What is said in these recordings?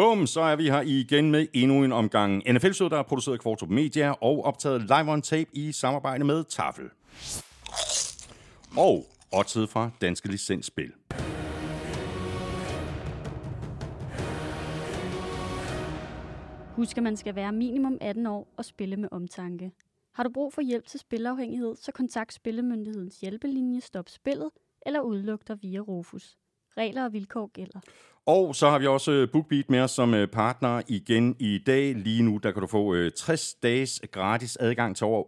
Bum, så er vi her igen med endnu en omgang nfl der er produceret af Kvartrup Media og optaget live on tape i samarbejde med Tafel. Og oddset fra Danske Licensspil. Husk, at man skal være minimum 18 år og spille med omtanke. Har du brug for hjælp til spilafhængighed, så kontakt Spillemyndighedens hjælpelinje Stop Spillet eller udluk dig via Rufus. Regler og vilkår gælder. Og så har vi også øh, BookBeat med os som øh, partner igen i dag. Lige nu der kan du få øh, 60 dages gratis adgang til over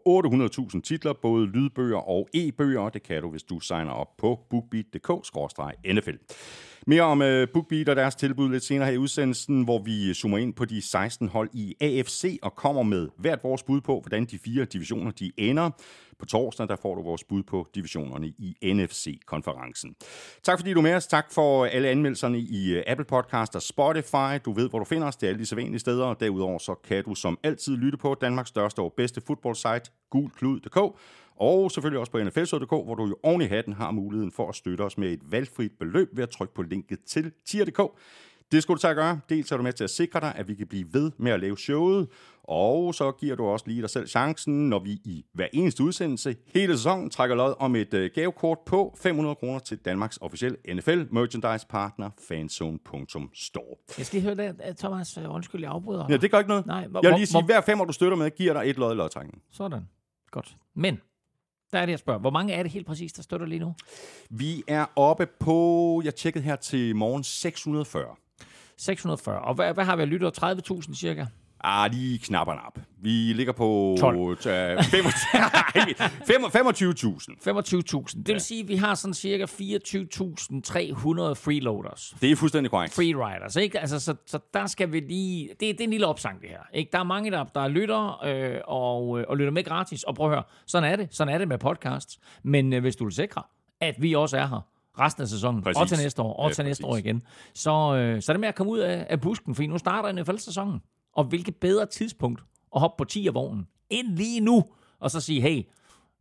800.000 titler, både lydbøger og e-bøger. Det kan du, hvis du signer op på bookbeat.dk-nfl. Mere om uh, BookBeat og deres tilbud lidt senere her i udsendelsen, hvor vi øh, zoomer ind på de 16 hold i AFC og kommer med hvert vores bud på, hvordan de fire divisioner de ender. På torsdag der får du vores bud på divisionerne i NFC-konferencen. Tak fordi du er med os. Tak for øh, alle anmeldelserne i Apple Podcast og Spotify. Du ved, hvor du finder os. Det er alle de sædvanlige steder. Og derudover så kan du som altid lytte på Danmarks største og bedste fodboldsite, gulklud.dk. Og selvfølgelig også på nfl.dk, hvor du jo oven i hatten har muligheden for at støtte os med et valgfrit beløb ved at trykke på linket til tier.dk. Det skulle du tage at gøre. Dels er du med til at sikre dig, at vi kan blive ved med at lave showet, og så giver du også lige dig selv chancen, når vi i hver eneste udsendelse hele sæsonen trækker lod om et øh, gavekort på 500 kroner til Danmarks officielle NFL merchandise partner fanzone.store. Jeg skal lige høre det, Thomas. Øh, undskyld, jeg afbryder. Ja, det gør ikke noget. Nej, hvor, Jeg vil lige hvor, sige, hver femmer du støtter med, giver dig et lod i lodtrækningen. Sådan. Godt. Men, der er det, jeg spørger. Hvor mange er det helt præcis, der støtter lige nu? Vi er oppe på, jeg tjekkede her til morgen, 640. 640. Og hvad, hvad har vi af lyttere? 30.000 cirka? Ah, lige knapper op. Vi ligger på 12. 25.000. 25.000. Det vil sige, at vi har sådan cirka 24.300 freeloaders. Det er fuldstændig korrekt. Freeriders, ikke? Altså, så, så der skal vi lige... Det, det er en lille opsang, det her. Ikke? Der er mange, der, der lytter øh, og, øh, og lytter med gratis. Og prøv at høre, sådan er det. Sådan er det med podcasts. Men øh, hvis du vil sikre, at vi også er her resten af sæsonen, Præcis. og til næste år, og Ja, til næste præcis. år igen, så, øh, så er det med at komme ud af, af busken, for nu starter NFL-sæsonen. Og hvilket bedre tidspunkt at hoppe på 10 vognen end lige nu, og så sige, hey,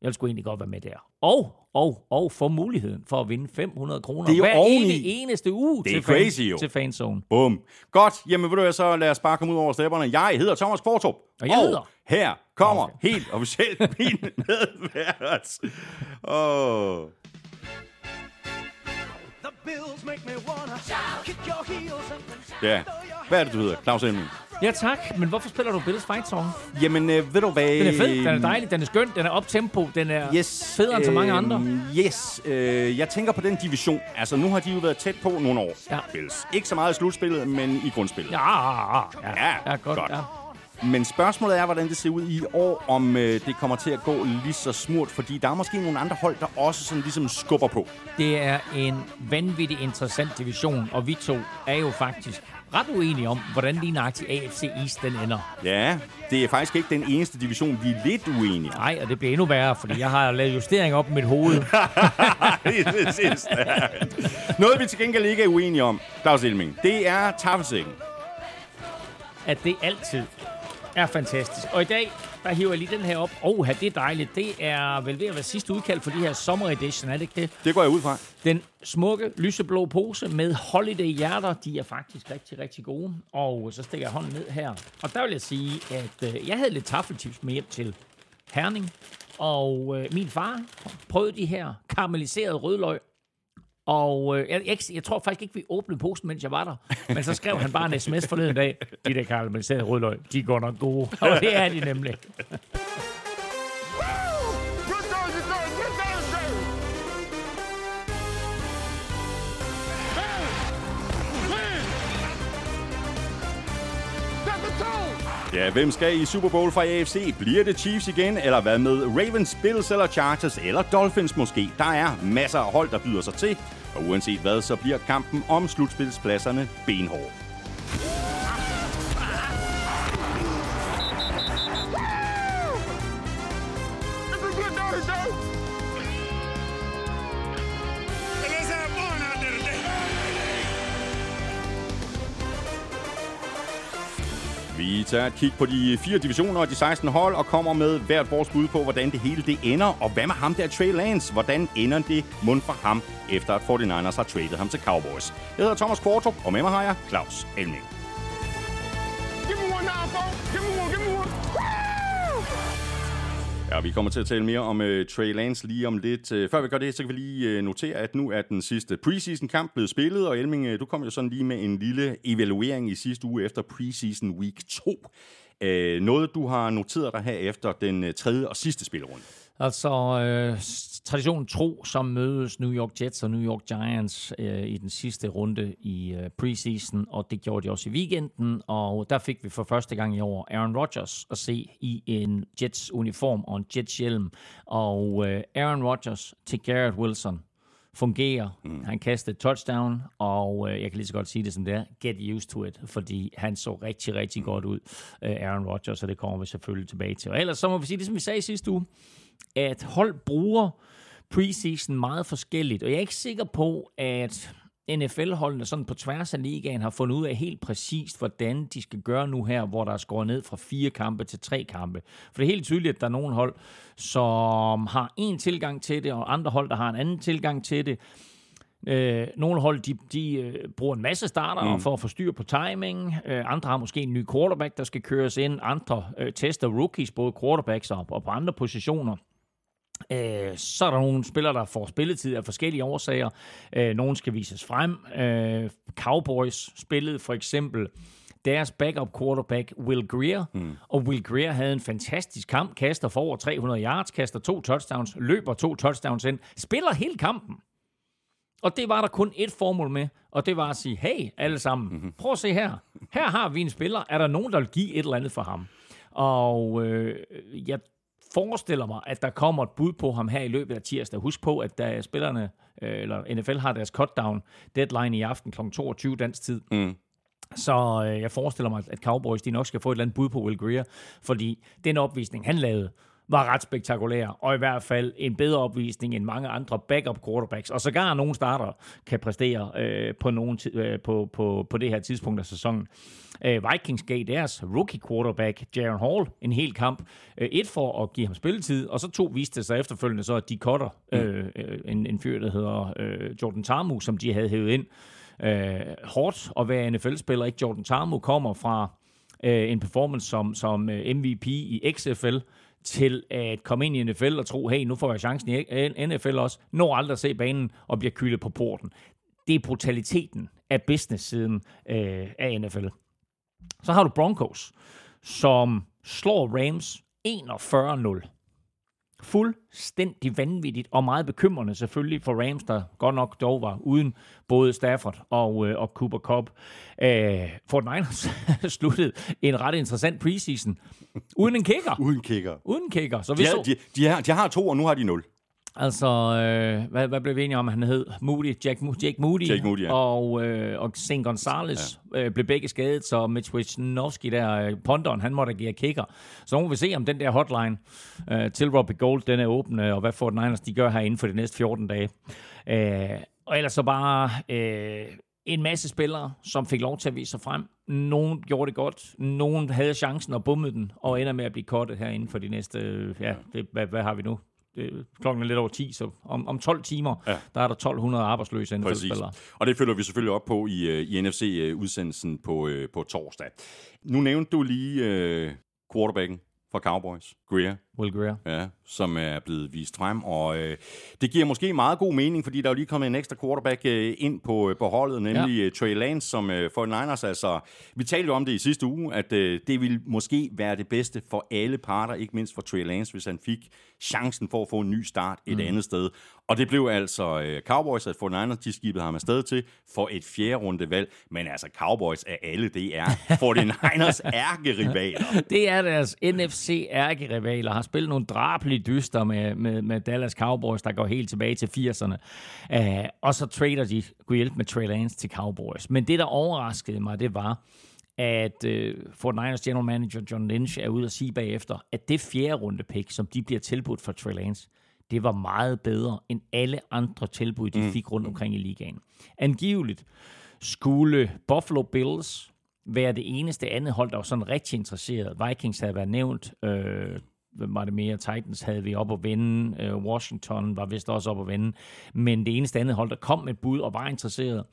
jeg vil sgu egentlig godt være med der. Og, og, og få muligheden for at vinde 500 kroner Det er jo hver oveni. eneste uge Det er til, fan, crazy, jo. til fanzone. Bum. Godt. Jamen, ved du hvad, så lad os bare komme ud over stepperne. Jeg hedder Thomas Kvartrup. Og jeg hedder- her kommer Okay. helt officielt min medvært. And Ja. Hvad er det, du hedder? Claus Elming. Ja tak, men hvorfor spiller du Bills Fight Song? Jamen, øh, ved du hvad? Den er fed, den er dejlig, den er skøn, den er op-tempo, den er Yes. federe end så mange andre. øhm, Yes. Øh, jeg tænker på den division. Altså, nu har de jo været tæt på nogle år. Ja. Bills. Ikke så meget i slutspillet, men i grundspillet. Ja, ja, Ja, ja, godt. godt. Ja. Men spørgsmålet er, hvordan det ser ud i år, om øh, det kommer til at gå lige så smurt, fordi der er måske nogle andre hold, der også sådan ligesom skubber på. Det er en vanvittig interessant division, og vi to er jo faktisk ret uenige om, hvordan lige nøjagtigt AFC East den ender. Ja, det er faktisk ikke den eneste division, vi er lidt uenige om. Nej, og det bliver endnu værre, fordi jeg har lavet justeringer op i mit hoved. det er det sidste. Noget, vi til gengæld ikke er uenige om, Claus Elming, det er taffelsækken. at det altid er fantastisk. Og i dag, der hiver jeg lige den her op. Åh, oh, det er dejligt. Det er vel ved at være sidste udkald for de her sommer edition, er det ikke det? Det går jeg ud fra. Den smukke, lyseblå pose med holiday hjerter, de er faktisk rigtig, rigtig gode. Og så stikker jeg hånden ned her. Og der vil jeg sige, at øh, jeg havde lidt taffeltips med hjem til Herning. Og øh, min far prøvede de her karamelliserede rødløg. Og øh, jeg, jeg, jeg tror faktisk ikke, vi åbnede posten, mens jeg var der. Men så skrev han bare en sms forleden dag. De der karamelliserede rødløg, de går nok gode. Og det er de nemlig. Ja, hvem skal i Super Bowl fra AFC? Bliver det Chiefs igen, eller hvad med Ravens, Bills eller Chargers, eller Dolphins måske? Der er masser af hold, der byder sig til, og uanset hvad, så bliver kampen om slutspilspladserne benhård. Vi tager et kig på de fire divisioner og de 16 hold, og kommer med hvert vores bud på, hvordan det hele det ender. Og hvad med ham der, Trey Lance? Hvordan ender det mund for ham, efter at 49ers har traded ham til Cowboys? Jeg hedder Thomas Kvartrup, og med mig har jeg Claus Elming. one now, folks. Give me one, give me one. Ja, vi kommer til at tale mere om uh, Trey Lance lige om lidt. Uh, før vi gør det, så kan vi lige uh, notere, at nu er den sidste preseason-kamp blevet spillet, og Elming, uh, du kom jo sådan lige med en lille evaluering i sidste uge efter preseason week 2. Uh, noget, du har noteret dig her efter den uh, tredje og sidste spillerunde. Altså, øh, traditionen tro, som mødes New York Jets og New York Giants øh, i den sidste runde i øh, preseason, og det gjorde de også i weekenden, og der fik vi for første gang i år Aaron Rodgers at se i en Jets uniform og en Jets hjelm, og øh, Aaron Rodgers til Garrett Wilson fungerer. Mm. Han kastede touchdown, og øh, jeg kan lige så godt sige det som det er. Get used to it, fordi han så rigtig, rigtig godt ud, øh, Aaron Rodgers, og det kommer vi selvfølgelig tilbage til. Og ellers så må vi sige, det som vi sagde sidste uge, at hold bruger preseason meget forskelligt, og jeg er ikke sikker på, at NFL-holdene sådan på tværs af ligaen har fundet ud af helt præcist, hvordan de skal gøre nu her, hvor der er skåret ned fra fire kampe til tre kampe. For det er helt tydeligt, at der er nogle hold, som har en tilgang til det, og andre hold, der har en anden tilgang til det. Øh, nogle hold, de, de øh, bruger en masse starter mm. for at få styr på timing. Øh, andre har måske en ny quarterback, der skal køres ind. Andre øh, tester rookies, både quarterbacks og, og på andre positioner. Øh, så er der nogle spillere, der får spilletid af forskellige årsager. Øh, nogle skal vises frem. Øh, Cowboys spillede for eksempel deres backup quarterback, Will Greer. Mm. Og Will Greer havde en fantastisk kamp, kaster for over 300 yards, kaster to touchdowns, løber to touchdowns ind, spiller hele kampen. Og det var der kun et formål med, og det var at sige, hey alle sammen, mm-hmm. prøv at se her. Her har vi en spiller. Er der nogen, der vil give et eller andet for ham? Og øh, jeg forestiller mig, at der kommer et bud på ham her i løbet af tirsdag. Husk på, at da spillerne, øh, eller NFL har deres cutdown deadline i aften kl. 22 dansk tid. Mm. Så øh, jeg forestiller mig, at Cowboys de nok skal få et eller andet bud på Will Greer, fordi den opvisning, han lavede, var ret spektakulær, og i hvert fald en bedre opvisning end mange andre backup quarterbacks, og sågar nogle starter kan præstere øh, på, nogen øh, på, på, på det her tidspunkt af sæsonen. Øh, Vikings gav deres rookie quarterback, Jaron Hall, en hel kamp. Øh, et for at give ham spilletid, og så to viste sig efterfølgende så, at de cutter øh, øh, en, en fyr, der hedder øh, Jordan Tamu, som de havde hævet ind. Øh, hårdt at være NFL-spiller, ikke? Jordan Tamu kommer fra øh, en performance som, som øh, MVP i XFL, til at komme ind i NFL og tro, hey, nu får jeg chancen i NFL også, når aldrig at se banen og bliver kylet på porten. Det er brutaliteten af business-siden øh, af NFL. Så har du Broncos, som slår Rams 41-0. Fuldstændig vanvittigt og meget bekymrende selvfølgelig for Rams, der godt nok dog var uden både Stafford og, øh, og Cooper Cup. Øh, Fort Niners sluttede en ret interessant preseason uden en kicker. uden kicker. Uden kicker. Så De, vi har, så, de, de, har, de har to, og nu har de nul. Altså, øh, hvad, hvad blev vi enige om, han hed? Moody, Jack, Jake Moody, Jake Moody, ja. og, øh, og St. Gonzalez ja. øh, blev begge skadet, så Mitch Wisnowski der, øh, ponderen, han måtte give kicker. Så nu må vi se, om den der hotline øh, til Robbie Gold, den er åben, øh, og hvad Fort Niners de gør her inden for de næste 14 dage. Øh, og ellers så bare øh, en masse spillere, som fik lov til at vise sig frem. Nogen gjorde det godt, nogen havde chancen og bummede den, og ender med at blive kortet her inden for de næste, øh, ja, det, hvad, hvad har vi nu? Det, klokken er lidt over 10, så om, om 12 timer, ja. der er der 1200 arbejdsløse NFL-spillere. Og det følger vi selvfølgelig op på i, øh, i NFC-udsendelsen på, øh, på torsdag. Nu nævnte du lige uh, quarterbacken fra Cowboys, Greer. Will Greer. Ja, som er blevet vist frem, og øh, det giver måske meget god mening, fordi der er jo lige kommet en ekstra quarterback øh, ind på, øh, på holdet, nemlig ja. Trey Lance, som øh, for Niners, altså, vi talte jo om det i sidste uge, at øh, det ville måske være det bedste for alle parter, ikke mindst for Trey Lance, hvis han fik chancen for at få en ny start et mm. andet sted. Og det blev altså øh, Cowboys, at 49ers, de skibede ham afsted til for et fjerde runde valg. Men altså, Cowboys af alle, det er 49ers ærkerivaler. Det er deres NFC-ærkerivaler. Har spillet nogle drabelige dyster med, med, med Dallas Cowboys, der går helt tilbage til 80'erne. Uh, og så trader de kunne hjælpe med Trey Lance til Cowboys. Men det, der overraskede mig, det var, at uh, Fort Niners general manager John Lynch er ude at sige bagefter, at det fjerde runde pick, som de bliver tilbudt for Trey Lance, det var meget bedre end alle andre tilbud, de mm. fik rundt omkring i ligaen. Angiveligt skulle Buffalo Bills være det eneste andet hold, der var sådan rigtig interesseret. Vikings havde været nævnt. Øh, var det mere? Titans havde vi op at vende. Øh, Washington var vist også op at vende. Men det eneste andet hold, der kom med et bud og var interesseret,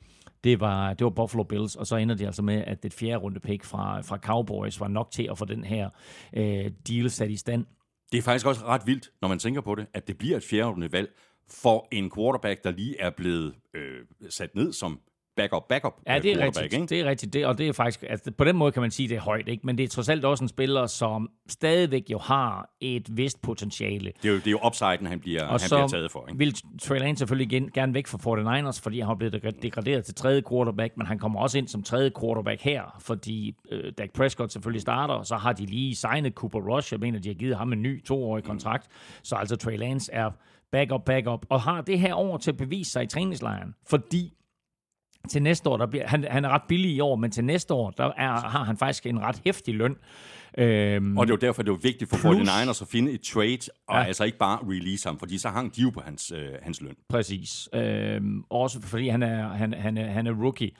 det var, det var Buffalo Bills, og så ender de altså med, at det fjerde runde pick fra, fra Cowboys var nok til at få den her øh, deal sat i stand. Det er faktisk også ret vildt, når man tænker på det, at det bliver et fjerde runde valg for en quarterback, der lige er blevet øh, sat ned som backup, backup Ja, det er rigtigt. Ikke? Det er rigtigt. Det, og det er faktisk, altså, på den måde kan man sige, det er højt, ikke? men det er trods alt også en spiller, som stadigvæk jo har et vist potentiale. Det er jo, det er jo upsiden, han bliver, Og han bliver taget for. Ikke? vil Trey Lance selvfølgelig igen, gerne væk fra 49ers, fordi han har blevet degra- degraderet til tredje quarterback, men han kommer også ind som tredje quarterback her, fordi øh, Dak Prescott selvfølgelig starter, og så har de lige signet Cooper Rush. Jeg mener, de har givet ham en ny toårig kontrakt. Så altså Trey Lance er backup, backup, og har det her år til at bevise sig i træningslejren, fordi til næste år, der bliver, han, han er ret billig i år, men til næste år, der er, har han faktisk en ret hæftig løn. Øhm, Og det er jo derfor, det er jo vigtigt for Plus- 49ers at finde et trade, og Ja. altså ikke bare release ham, fordi så hang de jo på hans, øh, hans løn. Præcis. Øhm, også fordi han er, han, han, er, han er rookie.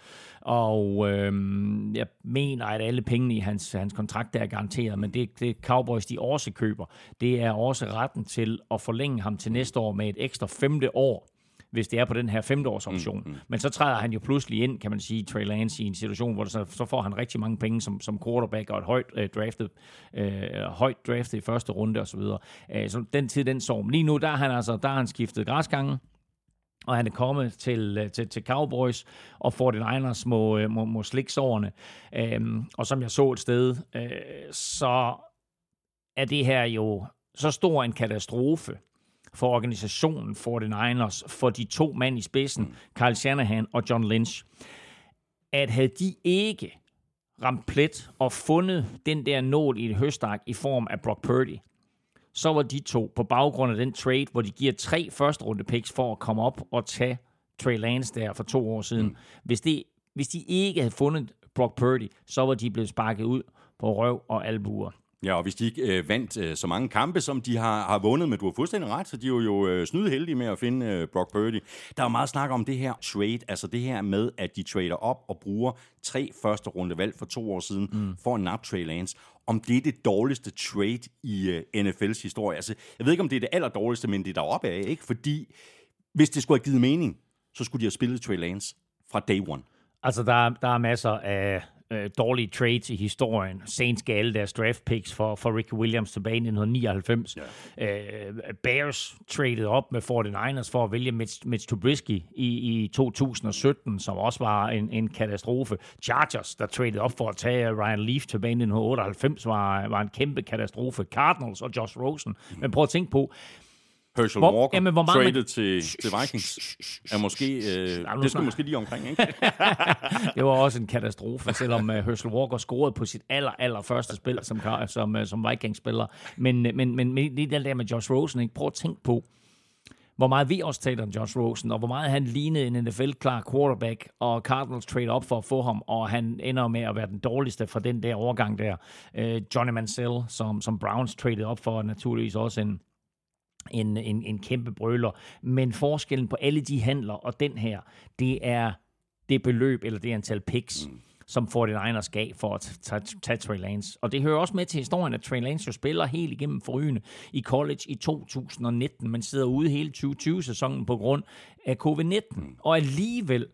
Og øhm, jeg mener, at alle pengene i hans, hans kontrakt er garanteret, men det, det Cowboys de også køber, det er også retten til at forlænge ham til næste år med et ekstra femte år hvis det er på den her femte års option. Mm, mm. Men så træder han jo pludselig ind, kan man sige, Trey Lance i en situation, hvor så, så får han rigtig mange penge som, som quarterback og et højt øh, draftet, øh, højt draftet i første runde osv. Så, øh, så den tid, den så. Lige nu, der er han altså, der har han skiftet græsgangen, og han er kommet til, øh, til, til Cowboys, og 49ers må, øh, må, må slikke sårene. Øhm, og som jeg så et sted, øh, så er det her jo så stor en katastrofe for organisationen 49ers, for de to mænd i spidsen, mm. Kyle Shanahan og John Lynch, at havde de ikke ramt plet og fundet den der nål i et høstak i form af Brock Purdy, så var de to på baggrund af den trade, hvor de giver tre første runde picks for at komme op og tage Trey Lance der for to år siden. Mm. Hvis, det, hvis de ikke havde fundet Brock Purdy, så var de blevet sparket ud på røv og albuer. Ja, og hvis de ikke øh, vandt øh, så mange kampe, som de har, har vundet, men du har fuldstændig ret, så de er jo, jo øh, snyde heldige med at finde øh, Brock Purdy. Der er meget snak om det her trade, altså det her med, at de trader op og bruger tre første runde valg for to år siden mm. for en nap Trey Lance. Om det er det dårligste trade i øh, NFL's historie. Altså, jeg ved ikke, om det er det allerdårligste, men det er deroppe af, ikke? Fordi hvis det skulle have givet mening, så skulle de have spillet Trey Lance fra day one. Altså, der, er- der er masser af øh, dårlige trades i historien. Saints gav alle deres draft picks for, for Ricky Williams tilbage i 1999. Ja. Øh, Bears traded op med 49ers for at vælge Mitch, Mitch Trubisky i, i 2017, som også var en, en katastrofe. Chargers, der traded op for at tage Ryan Leaf tilbage i 1998, var, var en kæmpe katastrofe. Cardinals og Josh Rosen. Men prøv at tænke på, Herschel Hvor- Walker jamen, hvor meget man- traded til, til Vikings er måske, øh, nu det skal måske lige omkring, ikke? Det var også en katastrofe, selvom uh, Herschel Walker scorede på sit aller, aller første spil som, som, uh, som Vikings-spiller. Men, øh, men, men, men lige der med Josh Rosen, ikke? prøv at tænke på, hvor meget vi også taler om Josh Rosen, og hvor meget han lignede en NFL-klar quarterback, og Cardinals trade op for at få ham, og han ender med at være den dårligste fra den der overgang der. Uh, Johnny Mansell, som, som Browns traded op for, er naturligvis også en, en, en, en kæmpe brøler. Men forskellen på alle de handler og den her, det er det beløb, eller det antal picks, mm. som 49ers gav for at tage, tage Trey Lance. Og det hører også med til historien, at Trey Lance jo spiller helt igennem forrygende i college i 2019, men sidder ude hele 2020-sæsonen på grund af covid-19. Mm. Og alligevel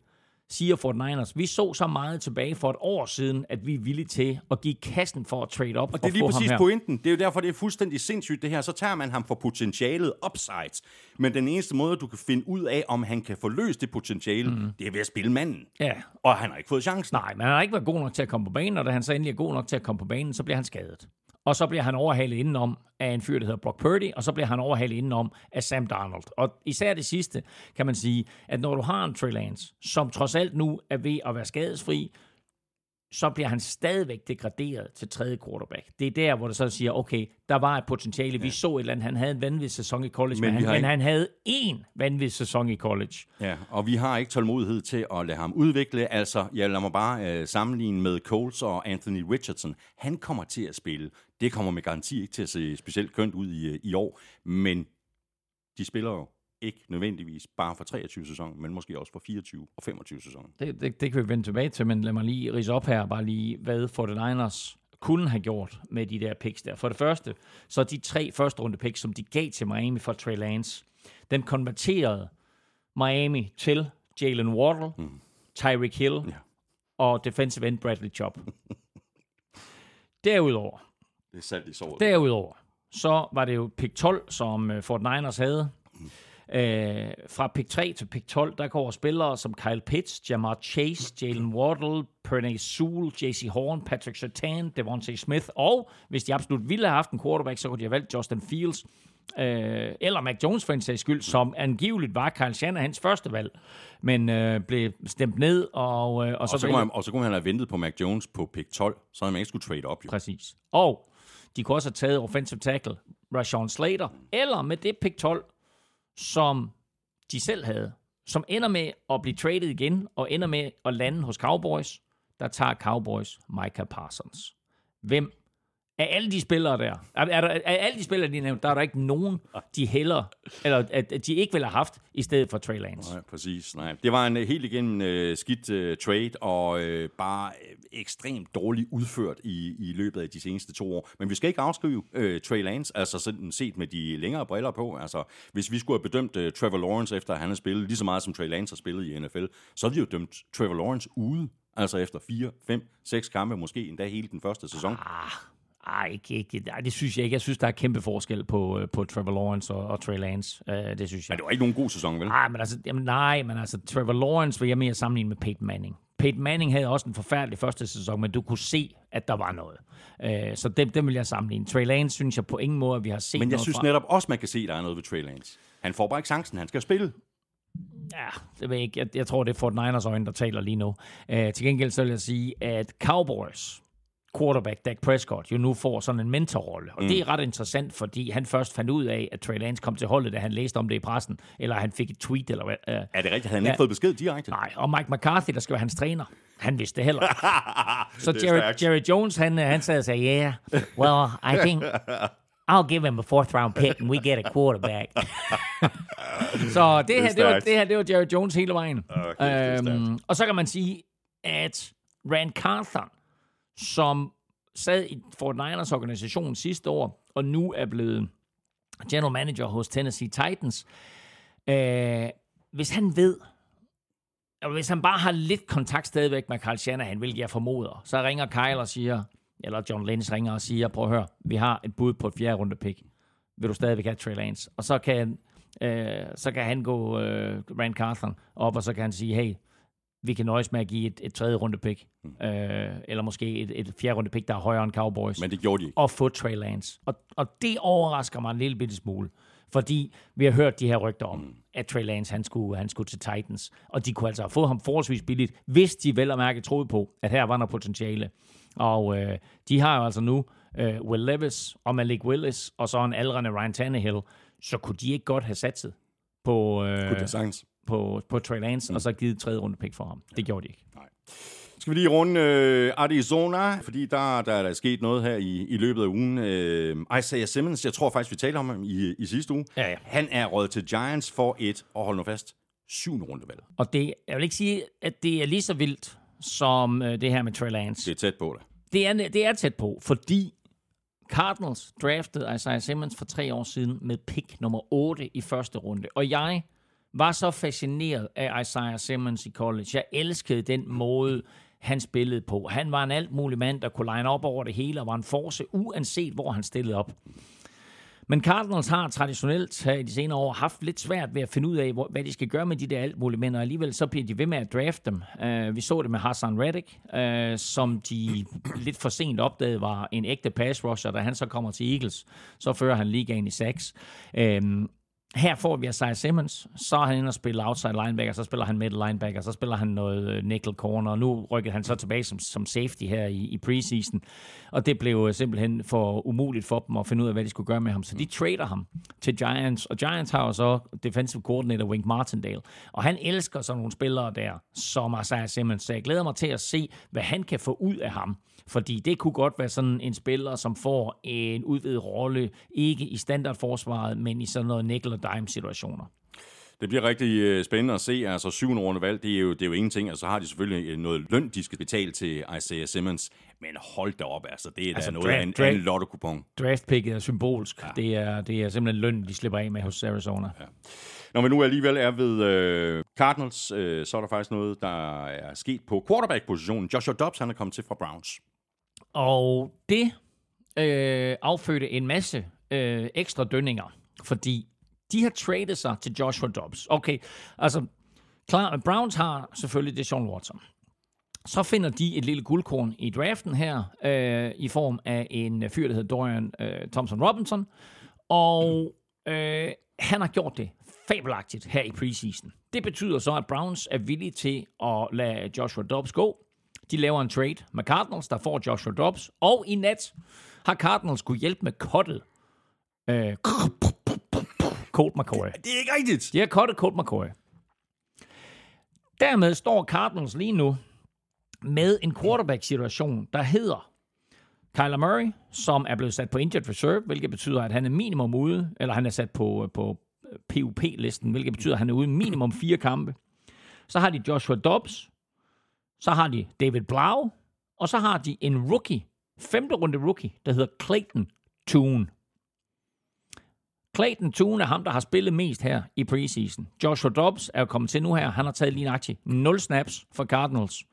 siger 49ers, vi så så meget tilbage for et år siden, at vi er villige til at give kassen for at trade op Og det er og lige præcis pointen. Det er jo derfor, det er fuldstændig sindssygt det her. Så tager man ham for potentialet upsides. Men den eneste måde, du kan finde ud af, om han kan forløse det potentiale, mm. det er ved at spille manden. Ja, Og han har ikke fået chancen. Nej, men han har ikke været god nok til at komme på banen, og da han så endelig er god nok til at komme på banen, så bliver han skadet. Og så bliver han overhalet indenom af en fyr, der hedder Brock Purdy, og så bliver han overhalet indenom af Sam Darnold. Og især det sidste, kan man sige, at når du har en Trey Lance, som trods alt nu er ved at være skadesfri, så bliver han stadigvæk degraderet til tredje quarterback. Det er der, hvor det så siger, okay, der var et potentiale. Vi så et eller andet. Han havde en vanvittig sæson i college, men, Men han, men ikke- han havde én vanvittig sæson i college. Ja, og vi har ikke tålmodighed til at lade ham udvikle. Altså, jeg lader mig bare øh, sammenligne med Coles og Anthony Richardson. Han kommer til at spille. Det kommer med garanti ikke til at se specielt kønt ud i, øh, i år. Men de spiller jo ikke nødvendigvis bare for 23 sæsonen, men måske også for 24 og 25 sæsonen. Det, det, det kan vi vende tilbage til, men lad mig lige rise op her, bare lige, hvad 49ers kunne have gjort med de der picks der. For det første, så de tre første runde picks, som de gav til Miami for Trey Lance, den konverterede Miami til Jalen Waddle, mm. Tyreek Hill Ja. og defensive end Bradley Chubb. Derudover, Det er salt i såret. Derudover, så var det jo pick 12, som uh, Fort Niners Uh, fra pick 3 til pick 12, der går spillere som Kyle Pitts, Jamar Chase, Jalen Waddle, Pernay Sewell, J.C. Horn, Patrick Sertan, Devontae Smith, og hvis de absolut ville have haft en quarterback, så kunne de have valgt Justin Fields, uh, eller Mac Jones for en sags skyld, som angiveligt var Kyle Shanahans første valg, men uh, blev stemt ned, og, og, Og så, så, kunne han, og så kunne han have ventet på Mac Jones på pick 12, så havde man ikke skulle trade op. Jo. Præcis. Og de kunne også have taget offensive tackle Rashawn Slater, eller med det pick 12, som de selv havde, som ender med at blive traded igen, og ender med at lande hos Cowboys, der tager Cowboys Micah Parsons. Hvem af alle de spillere der, er, er der, af alle de spillere, de nævnte, der er der ikke nogen, de heller, eller at, at de ikke ville have haft, i stedet for Trey Lance. Nej, præcis. Nej. Det var en helt igennem øh, skidt øh, trade, og øh, bare øh, ekstremt dårligt udført i, i løbet af de seneste to år. Men vi skal ikke afskrive øh, Trey Lance, altså sådan set med de længere briller på. Altså, hvis vi skulle have bedømt øh, Trevor Lawrence, efter han har spillet lige så meget, som Trey Lance har spillet i NFL, så havde vi jo dømt Trevor Lawrence ude. Altså efter 4, 5, 6 kampe, måske endda hele den første sæson. Ej, ikke, ikke. Ej, det synes jeg ikke. Jeg synes, der er kæmpe forskel på, øh, på Trevor Lawrence og, og Trey Lance. Uh, det synes jeg. Men det var ikke nogen god sæson, vel? Nej, men altså, jamen, nej, men altså, Trevor Lawrence vil jeg mere sammenligne med Peyton Manning. Peyton Manning havde også en forfærdelig første sæson, men du kunne se, at der var noget. Uh, så dem, dem vil jeg sammenligne. Trey Lance synes jeg på ingen måde, at vi har set Men jeg noget synes fra. netop også, man kan se, at der er noget ved Trey Lance. Han får bare ikke chancen, han skal spille. Ja, det ved jeg ikke. Jeg, jeg tror, det er Fort Niners øjne, der taler lige nu. Uh, til gengæld så vil jeg sige, at Cowboys quarterback Dak Prescott jo nu får sådan en mentorrolle. Og mm. det er ret interessant, fordi han først fandt ud af, at Trey Lance kom til holdet, da han læste om det i pressen, eller han fik et tweet, eller. Uh, Er det rigtigt? Han Ja. ikke fået besked direkte? Nej, og Mike McCarthy, der skal være hans træner, han vidste det heller. Så Det er Jerry, stærkt. Jerry Jones, han, øh, han sad og sagde, yeah, well, I think I'll give him a fourth round pick, and we get a quarterback. så det, her, det, var, det her, det var Jerry Jones hele vejen. Okay, det stærkt. og så kan man sige, at Rand Carthon, som sad i Fort Niners organisation sidste år, og nu er blevet general manager hos Tennessee Titans, øh, hvis han ved, og hvis han bare har lidt kontakt stadigvæk med Carl Shanahan, hvilket jeg formoder, så ringer Kyle og siger, eller John Lynch ringer og siger, prøv at høre, vi har et bud på et fjerde runde pick. Vil du stadigvæk have Trey Lance? Og så kan, øh, så kan han gå øh, Rand Carthon op, og så kan han sige, hey, vi kan nøjes med at give et, et tredje runde pick. Øh, eller måske et, et fjerde runde pick, der er højere end Cowboys Men det gjorde de ikke. og få Trey Lance. Og, og det overrasker mig en lille bitte smule. Fordi vi har hørt de her rygter om, mm. at Trey Lance han skulle, han skulle til Titans. Og de kunne altså have fået ham forholdsvis billigt, hvis de vel og mærke troede på, at her var der potentiale. Og øh, de har jo altså nu øh, Will Levis og Malik Willis, og så en aldrende Ryan Tannehill. Så kunne de ikke godt have satset på, øh, Kunne det sagtens. På, på Trey Lance, mm. og så givet et tredje runde pick for ham. Det gjorde de ikke. Skal vi lige runde øh, Arizona, fordi der, der er der sket noget her i, i løbet af ugen. Øh, Isaiah Simmons, jeg tror faktisk, vi talte om ham i, i sidste uge. Ja, ja. Han er råd til Giants for et, og hold nu fast, syvende rundevalg. Og det, jeg vil ikke sige, at det er lige så vildt som øh, det her med Trey Lance. Det er tæt på det. Det er, det er tæt på, fordi Cardinals draftede Isaiah Simmons for tre år siden med pick nummer 8 i første runde. Og jeg var så fascineret af Isaiah Simmons i college. Jeg elskede den måde, han spillede på. Han var en alt mulig mand, der kunne line op over det hele, og var en force, uanset hvor han stillede op. Men Cardinals har traditionelt her i de senere år haft lidt svært ved at finde ud af, hvad de skal gøre med de der alt mulige mænd, og alligevel så bliver de ved med at drafte dem. Uh, vi så det med Hassan Reddick, uh, som de lidt for sent opdagede var en ægte pass rusher, da han så kommer til Eagles, så fører han ligaen i 6. Uh, øhm, her får vi Isaiah Simmons, så er han inde og spiller outside linebacker, så spiller han middle linebacker, så spiller han noget øh, nickel corner, og nu rykkede han så tilbage som, som safety her i, i preseason, og det blev øh, simpelthen for umuligt for dem at finde ud af, hvad de skulle gøre med ham, så de trader ham til Giants, og Giants har jo så defensive coordinator Wink Martindale, og han elsker sådan nogle spillere der, som Isaiah Simmons, så jeg glæder mig til at se, hvad han kan få ud af ham, fordi det kunne godt være sådan en spiller, som får en udvidet rolle, ikke i standardforsvaret, men i sådan noget nickel og dime situationer. Det bliver rigtig øh, spændende at se. Altså syvende rundevalg, det er jo, det er jo ingenting. Og så har de selvfølgelig øh, noget løn, de skal betale til Isaiah Simmons. Men hold da op, altså. Det er Altså, altså, noget draft- af en, draft- en lotto-kupon. Draftpicket er symbolsk. Ja. Det, er, det er simpelthen løn, de slipper af med hos Arizona. Ja. Når vi nu alligevel er ved øh, Cardinals, øh, så er der faktisk noget, der er sket på quarterback-positionen. Joshua Dobbs, han er kommet til fra Browns. Og det øh, affødte en masse øh, ekstra dønninger, fordi de har tradet sig til Joshua Dobbs. Okay, altså, klar, Browns har selvfølgelig det Sean Watson. Så finder de et lille guldkorn i draften her, øh, i form af en fyr, der hedder Dorian øh, Thompson Robinson. Og øh, han har gjort det fabelagtigt her i preseason. Det betyder så, at Browns er villige til at lade Joshua Dobbs gå. De laver en trade med Cardinals, der får Joshua Dobbs. Og i nat har Cardinals kunne hjælpe med kottet. Øh, Colt McCoy. Det er ikke rigtigt. De har kottet Colt McCoy. Dermed står Cardinals lige nu med en quarterback-situation, der hedder Kyler Murray, som er blevet sat på injured reserve, hvilket betyder, at han er minimum ude, eller han er sat på, på PUP-listen, hvilket betyder, at han er ude minimum fire kampe. Så har de Joshua Dobbs, så har de David Blau, og så har de en rookie, femte runde rookie, der hedder Clayton Tune. Clayton Tune er ham, der har spillet mest her i preseason. Joshua Dobbs er jo kommet til nu her. Han har taget lige nøjagtigt 0 snaps for Cardinals.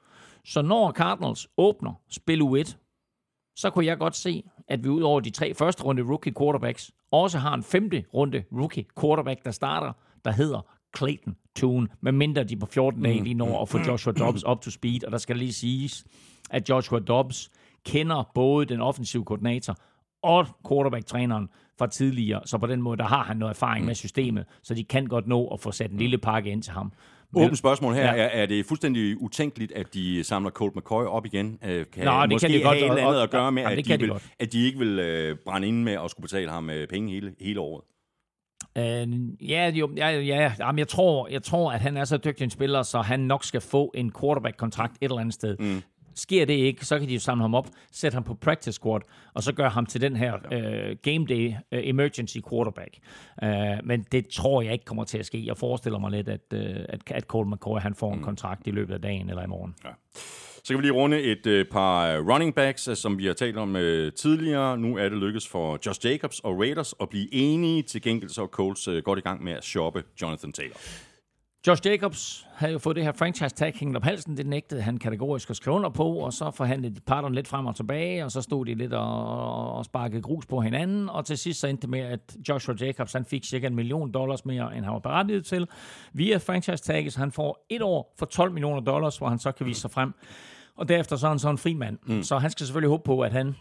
Så når Cardinals åbner spil u 1, så kunne jeg godt se, at vi ud over de tre første runde rookie quarterbacks, også har en femte runde rookie quarterback, der starter, der hedder Clayton Tune, medmindre de på 14 dage lige når at få Joshua Dobbs up to speed, og der skal lige siges, at Joshua Dobbs kender både den offensive koordinator og quarterback-træneren fra tidligere, så på den måde, der har han noget erfaring med systemet, så de kan godt nå at få sat en lille pakke ind til ham. Åbent spørgsmål her. Ja. Er, er det fuldstændig utænkeligt, at de samler Colt McCoy op igen? Øh, Kan Nå, det måske kan de godt, have et andet at gøre med, jamen, at de, vil, at de ikke vil øh, brænde ind med at skulle betale ham øh, penge hele, hele året? Øh, ja, jo, ja, ja, jamen, jeg tror, jeg tror, at han er så dygtig en spiller, så han nok skal få en quarterback-kontrakt et eller andet sted. Mm. Sker det ikke, så kan de jo samle ham op, sætte ham på practice squad, og så gøre ham til den her øh, game day øh, emergency quarterback. Øh, men det tror jeg ikke kommer til at ske. Jeg forestiller mig lidt, at, øh, at, at Cole McCoy han får en kontrakt i løbet af dagen eller i morgen. Så kan vi lige runde et øh, par øh, running backs, øh, som vi har talt om øh, tidligere. Nu er det lykkedes for Josh Jacobs og Raiders at blive enige. Til gengæld så er Colts øh, godt i gang med at shoppe Jonathan Taylor. Josh Jacobs havde jo fået det her franchise tag hængende op halsen. Det nægtede han kategorisk at skrive under på, og så forhandlede parterne lidt frem og tilbage, og så stod de lidt og, og sparkede grus på hinanden, og til sidst så endte det med, at Joshua Jacobs han fik cirka en million dollars mere, end han var berettiget til, via franchise tagget, så han får et år for 12 millioner dollars, hvor han så kan vise sig frem. Og derefter så er han så en fri mand. Mm. Så han skal selvfølgelig håbe på, at han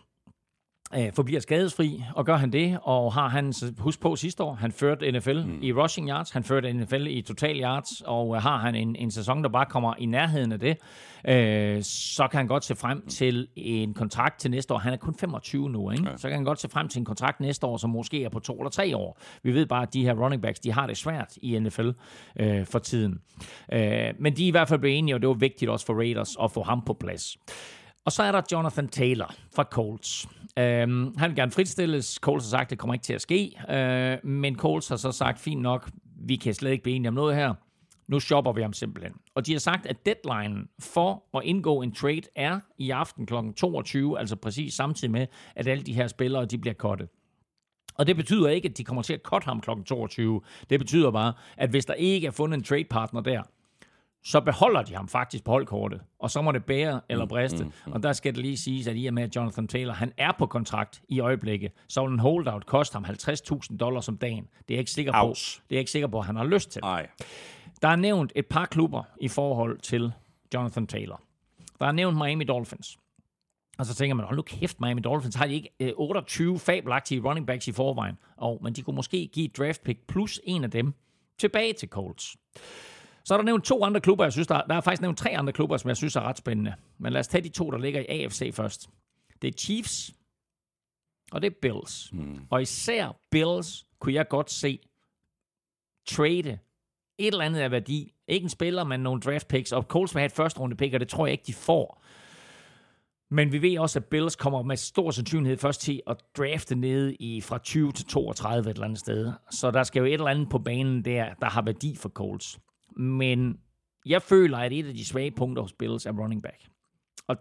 øh, forbliver skadesfri, og gør han det, og har han, husk på sidste år, han førte NFL mm. i rushing yards, han førte NFL i total yards, og øh, har han en, en sæson, der bare kommer i nærheden af det, øh, så kan han godt se frem til en kontrakt til næste år. Han er kun 25 nu, ikke? Ja. så kan han godt se frem til en kontrakt næste år, som måske er på to eller tre år. Vi ved bare, at de her running backs, de har det svært i NFL øh, for tiden. Øh, men de er i hvert fald blevet enige, og det var vigtigt også for Raiders at få ham på plads. Og så er der Jonathan Taylor fra Colts. Øhm, han vil gerne fritstilles. Coles har sagt, at det kommer ikke til at ske. Øh, men Coles har så sagt, fint nok, vi kan slet ikke blive enige om noget her. Nu shopper vi ham simpelthen. Og de har sagt, at deadline for at indgå en trade er i aften kl. 22, altså præcis samtidig med, at alle de her spillere de bliver kottet. Og det betyder ikke, at de kommer til at cutte ham kl. 22. Det betyder bare, at hvis der ikke er fundet en trade partner der, så beholder de ham faktisk på holdkortet, og så må det bære eller briste. Mm, mm, Og der skal det lige siges, at i og med, at Jonathan Taylor han er på kontrakt i øjeblikket, så vil en holdout koste ham 50.000 dollars om dagen. Det er jeg ikke sikker på, Ouch. det er jeg ikke sikker på, at han har lyst til. Nej. Der er nævnt et par klubber i forhold til Jonathan Taylor. Der er nævnt Miami Dolphins. Og så tænker man, hold nu kæft, Miami Dolphins, har de ikke øh, 28 fabelagtige running backs i forvejen? Og, men de kunne måske give et draft pick plus en af dem tilbage til Colts. Så er der nævnt to andre klubber, jeg synes, der, der er faktisk nævnt tre andre klubber, som jeg synes er ret spændende. Men lad os tage de to, der ligger i AFC først. Det er Chiefs, og det er Bills. Hmm. Og især Bills kunne jeg godt se trade et eller andet af værdi. Ikke en spiller, men nogle draft picks. Og Colts vil have et første runde pick, og det tror jeg ikke, de får. Men vi ved også, at Bills kommer med stor sandsynlighed først til at drafte nede i fra 20 til 32 et eller andet sted. Så der skal jo et eller andet på banen der, der har værdi for Colts. Men jeg føler, at et af de svage punkter hos Bills er running back. Og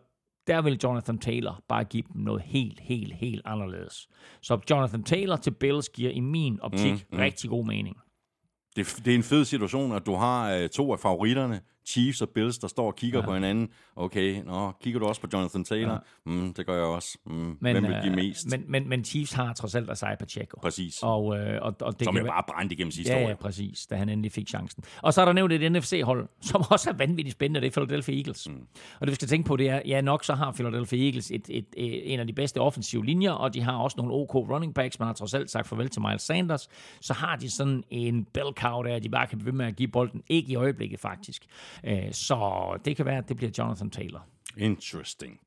der vil Jonathan Taylor bare give dem noget helt, helt, helt anderledes. Så Jonathan Taylor til Bills giver i min optik mm, mm. rigtig god mening. Det, det er en fed situation, at du har øh, to af favoritterne, Chiefs og Bills, der står og kigger ja. på hinanden. Okay, nå, kigger du også på Jonathan Taylor? Ja. Mm, det gør jeg også. Mm, men, hvem vil give øh, mest? Men, men, men Chiefs har trods alt Isaiah Pacheco. Præcis. Og, øh, og, og det Som jo bare brændte igennem sidste Ja, år. ja, præcis, da han endelig fik chancen. Og så er der nævnt et NFC-hold, som også er vanvittigt spændende, det er Philadelphia Eagles. Mm. Og det vi skal tænke på, det er, ja nok så har Philadelphia Eagles et, et, et, en af de bedste offensive linjer, og de har også nogle OK running backs. Man har trods alt sagt farvel til Miles Sanders. Så har de sådan en bell cow der, de bare kan blive ved med at give bolden. Ikke i øjeblikket faktisk. Øh, Så det kan være, at det bliver Jonathan Taylor. Interesting.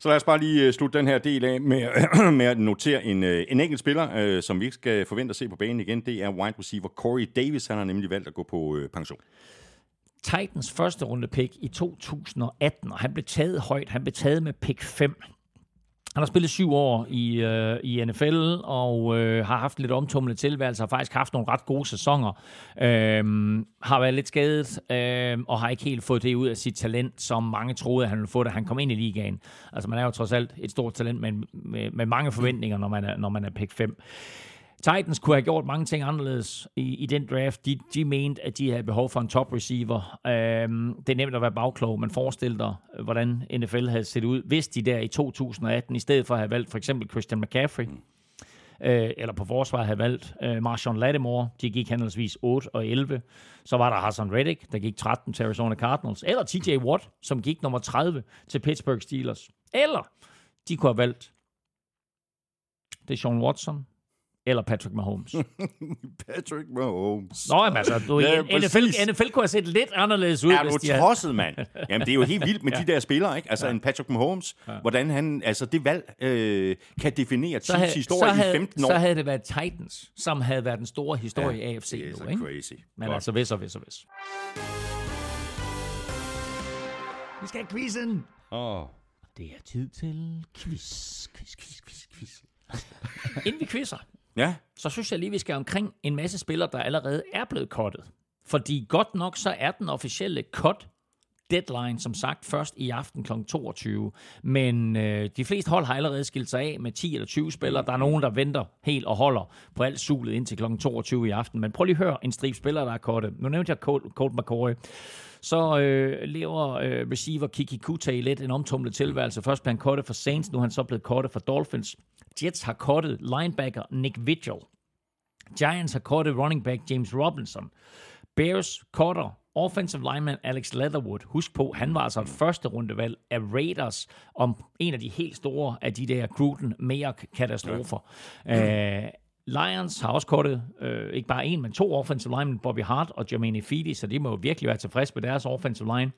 Så lad os bare lige øh, slutte den her del af med, med at notere en, øh, en enkelt spiller, øh, som vi ikke skal forvente at se på banen igen. Det er wide receiver Corey Davis. Han har nemlig valgt at gå på øh, pension. Titans første runde pick i 2018, og han blev taget højt. Han blev taget med pick 5. Han har spillet syv år i, øh, i NFL og øh, har haft lidt omtumlet tilværelse, har faktisk haft nogle ret gode sæsoner. øh, har været lidt skadet øh, og har ikke helt fået det ud af sit talent, som mange troede, han ville få, da han kom ind i ligaen. Altså man er jo trods alt et stort talent med, med, med mange forventninger, når man er, når man er pick 5. Titans kunne have gjort mange ting anderledes i, i den draft. De, de mente, at de havde behov for en top receiver. Øhm, det er nemt at være bagklog, men forestil dig, hvordan NFL havde set ud, hvis de der i 2018, i stedet for at have valgt for eksempel Christian McCaffrey, øh, eller på forsvaret havde valgt øh, Marshawn Lattimore, de gik henholdsvis 8 og 11. Så var der Hassan Reddick, der gik 13 til Arizona Cardinals. Eller TJ Watt, som gik nummer 30 til Pittsburgh Steelers. Eller de kunne have valgt Deshaun Watson, eller Patrick Mahomes. Patrick Mahomes. Nå, jamen altså, du, Ja, NFL, præcis. NFL kunne have set lidt anderledes ud, Er hvis du de havde... tosset, mand? Jamen, det er jo helt vildt med ja. de der spillere, ikke? Altså, ja. en Patrick Mahomes, ja. hvordan han, altså, det valg øh, kan definere Chiefs havde, historie havde, i 15 år. så havde det været Titans, som havde været den store historie ja, i AFC det er nu, så ikke? crazy. Men Godt. altså, hvis og hvis og hvis. Vi skal have quizzen. Åh. Det er tid til quiz, quiz, quiz, quiz, quiz. Inden vi quizzer, Ja, så synes jeg lige, vi skal omkring en masse spillere, der allerede er blevet kottet. Fordi godt nok, så er den officielle cut deadline, som sagt, først i aften kl. 22. Men øh, de fleste hold har allerede skilt sig af med 10 eller 20 spillere. Der er nogen, der venter helt og holder på alt sulet indtil kl. 22 i aften. Men prøv lige at høre en strip spillere, der er kottet. Nu nævnte jeg Colt, Colt McCoy. Så øh, lever øh, receiver Kiki Kutay lidt en omtumlet tilværelse. Først blev han kottet for Saints, nu er han så blevet kottet for Dolphins. Jets har kottet linebacker Nick Vigil. Giants har kottet running back James Robinson. Bears cutter offensive lineman Alex Leatherwood. Husk på, han var altså et første rundevalg af Raiders om en af de helt store af de der Gruden mere katastrofer. Ja. Uh, Lions har også kortet øh, ikke bare en, men to offensive linemen, Bobby Hart og Jermaine Fidi, så de må jo virkelig være tilfredse med deres offensive line.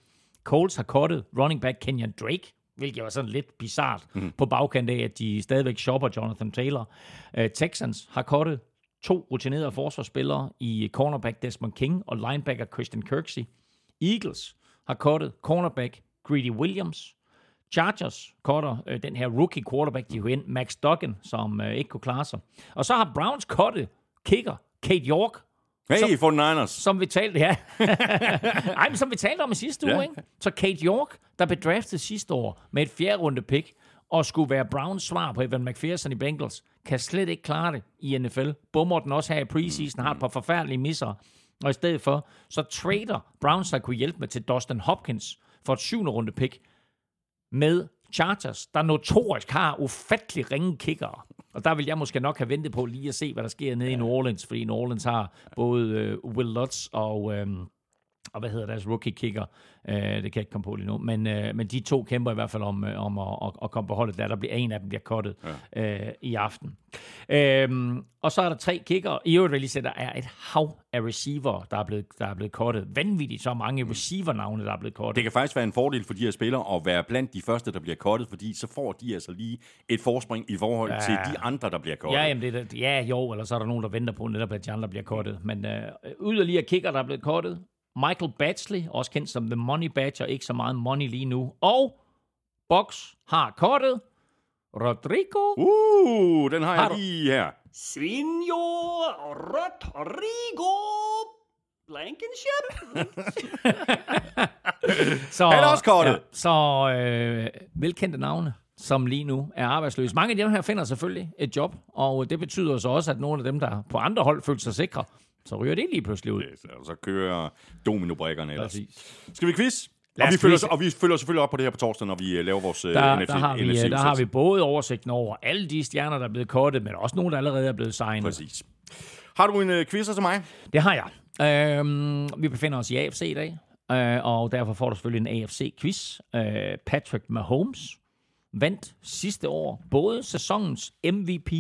Colts har kortet running back Kenyon Drake, hvilket var sådan lidt bizart mm. på bagkant af, at de stadigvæk shopper Jonathan Taylor. Uh, Texans har kortet to rutinerede forsvarsspillere i cornerback Desmond King og linebacker Christian Kirksey. Eagles har kortet cornerback Greedy Williams. Chargers cutter øh, den her rookie quarterback, de ind, Max Duggan, som øh, ikke kunne klare sig. Og så har Browns cuttet kicker Kate York, hey, for Niners. som vi talte, ja. Ej, men som vi talte om i sidste Ja. uge, ikke? Så Kate York, der blev draftet sidste år med et fjerde runde pick, og skulle være Browns svar på Evan McPherson i Bengals, kan slet ikke klare det i NFL. Bummer den også her i preseason, har et par forfærdelige misser. Og i stedet for, så trader Browns, der kunne hjælpe med til Dustin Hopkins for et syvende runde pick med Chargers, der notorisk har ufattelig ringe kickere. Og der vil jeg måske nok have ventet på lige at se, hvad der sker nede i New Orleans, fordi New Orleans har både øh, Will Lutz og, øh, og hvad hedder deres rookie kicker. Øh, det kan jeg ikke komme på lige nu. Men, øh, men de to kæmper i hvert fald om, øh, om at, at, at komme på holdet der. Der bliver en af dem bliver kottet ja. øh, i aften. Øhm, og så er der tre kicker. I øvrigt vil lige sige, der er et hav af receiver, der er blevet, der er blevet kottet. Vanvittigt så mange receiver-navne, der er blevet kottet. Det kan faktisk være en fordel for de her spillere at være blandt de første, der bliver kottet, fordi så får de altså lige et forspring i forhold ja. til de andre, der bliver kottet. Ja, jamen det er, ja, jo, eller så er der nogen, der venter på netop, at de andre bliver kottet. Men øh, yderligere kicker, der er blevet kottet. Michael Batchley, også kendt som The Money Badger, ikke så meget money lige nu. Og Box har kottet Rodrigo Uh, den har, Har jeg du- lige her. Signor Rodrigo Blankenship. Så, Han er også kottet. så øh, velkendte navne som lige nu er arbejdsløse. Mange af dem her finder selvfølgelig et job, og det betyder så også, at nogle af dem, der på andre hold føler sig sikre, så ryger det lige pludselig ud. Og så kører dominobrikkerne ellers. Præcis. Skal vi quiz? Og vi, følger, og vi følger selvfølgelig op på det her på torsdag, når vi øh, laver vores øh, Der, NFC, der, har vi, NFC øh, der har vi både oversigten over alle de stjerner, der er blevet kortet, men også nogle, der allerede er blevet signet. Præcis. Har du en øh, quizzer til mig? Det har jeg. Øhm, vi befinder os i AFC i dag, øh, og derfor får du selvfølgelig en AFC-quiz. Øh, Patrick Mahomes vandt sidste år både sæsonens MVP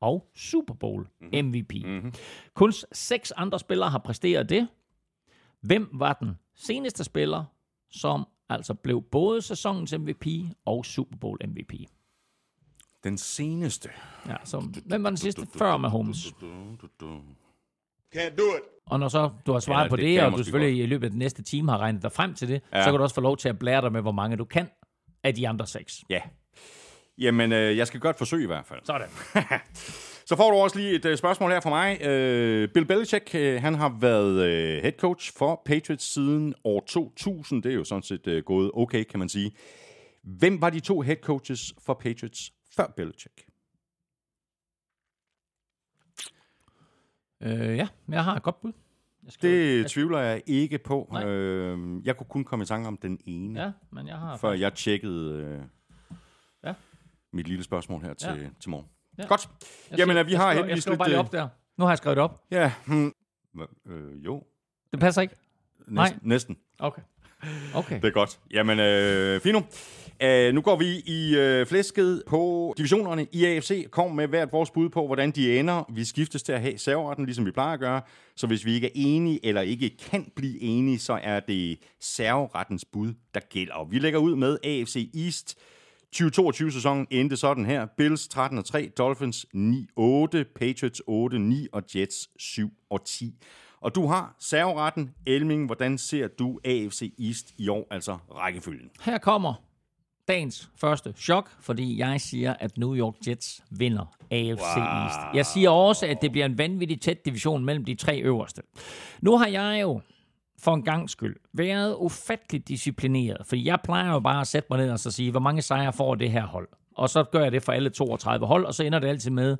og Super Bowl MVP. Mm-hmm. Kun seks andre spillere har præsteret det. Hvem var den seneste spiller, som altså blev både sæsonens MVP og Super Bowl MVP? Den seneste. Ja, så hvem var den sidste før Mahomes? Can't do it. Og når så du har svaret Ja, på det det, og du selvfølgelig i løbet af den næste time har regnet dig frem til det, Ja. ja. så kan du også få lov til at blære dig med, hvor mange du kan af de andre seks. Ja. Jamen, øh, jeg skal godt forsøge i hvert fald. Sådan. Så får du også lige et øh, spørgsmål her fra mig. Øh, Bill Belichick, øh, han har været øh, head coach for Patriots siden år 2000. Det er jo sådan set øh, gået okay, kan man sige. Hvem var de to head coaches for Patriots før Belichick? Øh, ja, jeg har et godt bud. Jeg skriver- Det jeg, tvivler jeg ikke på. Nej. Øh, jeg kunne kun komme i tanke om den ene, Ja, men jeg har... før jeg tjekkede øh. Mit lille spørgsmål her til, Ja. til morgen. Ja. Godt. jeg Jamen, skriver- vi jeg har skriver- Jeg skriver lidt, bare lige øh, op der. Nu har jeg skrevet det op. Ja, hmm. Øh, jo. Det passer ikke? Næsten. Nej. Næsten. Okay. Okay. Det er godt. Jamen, øh, fino. Uh, nu går vi i øh, flæsket på divisionerne i AFC. Kom med hvert vores bud på, hvordan de ender. Vi skiftes til at have serveretten, ligesom vi plejer at gøre. Så hvis vi ikke er enige, eller ikke kan blive enige, så er det serverettens bud, der gælder. Og vi lægger ud med AFC East. 2022-sæsonen endte sådan her. Bills 13-3, Dolphins 9-8, Patriots 8-9 og Jets 7-10. Og du har serveretten. Elming, hvordan ser du AFC East i år, altså rækkefølgen? Her kommer dagens første chok, fordi jeg siger, at New York Jets vinder AFC wow. East. Jeg siger også, at det bliver en vanvittig tæt division mellem de tre øverste. Nu har jeg jo for en gang skyld været ufattelig disciplineret, fordi jeg plejer jo bare at sætte mig ned og så sige, hvor mange sejre får det her hold. Og så gør jeg det for alle 32 hold, og så ender det altid med,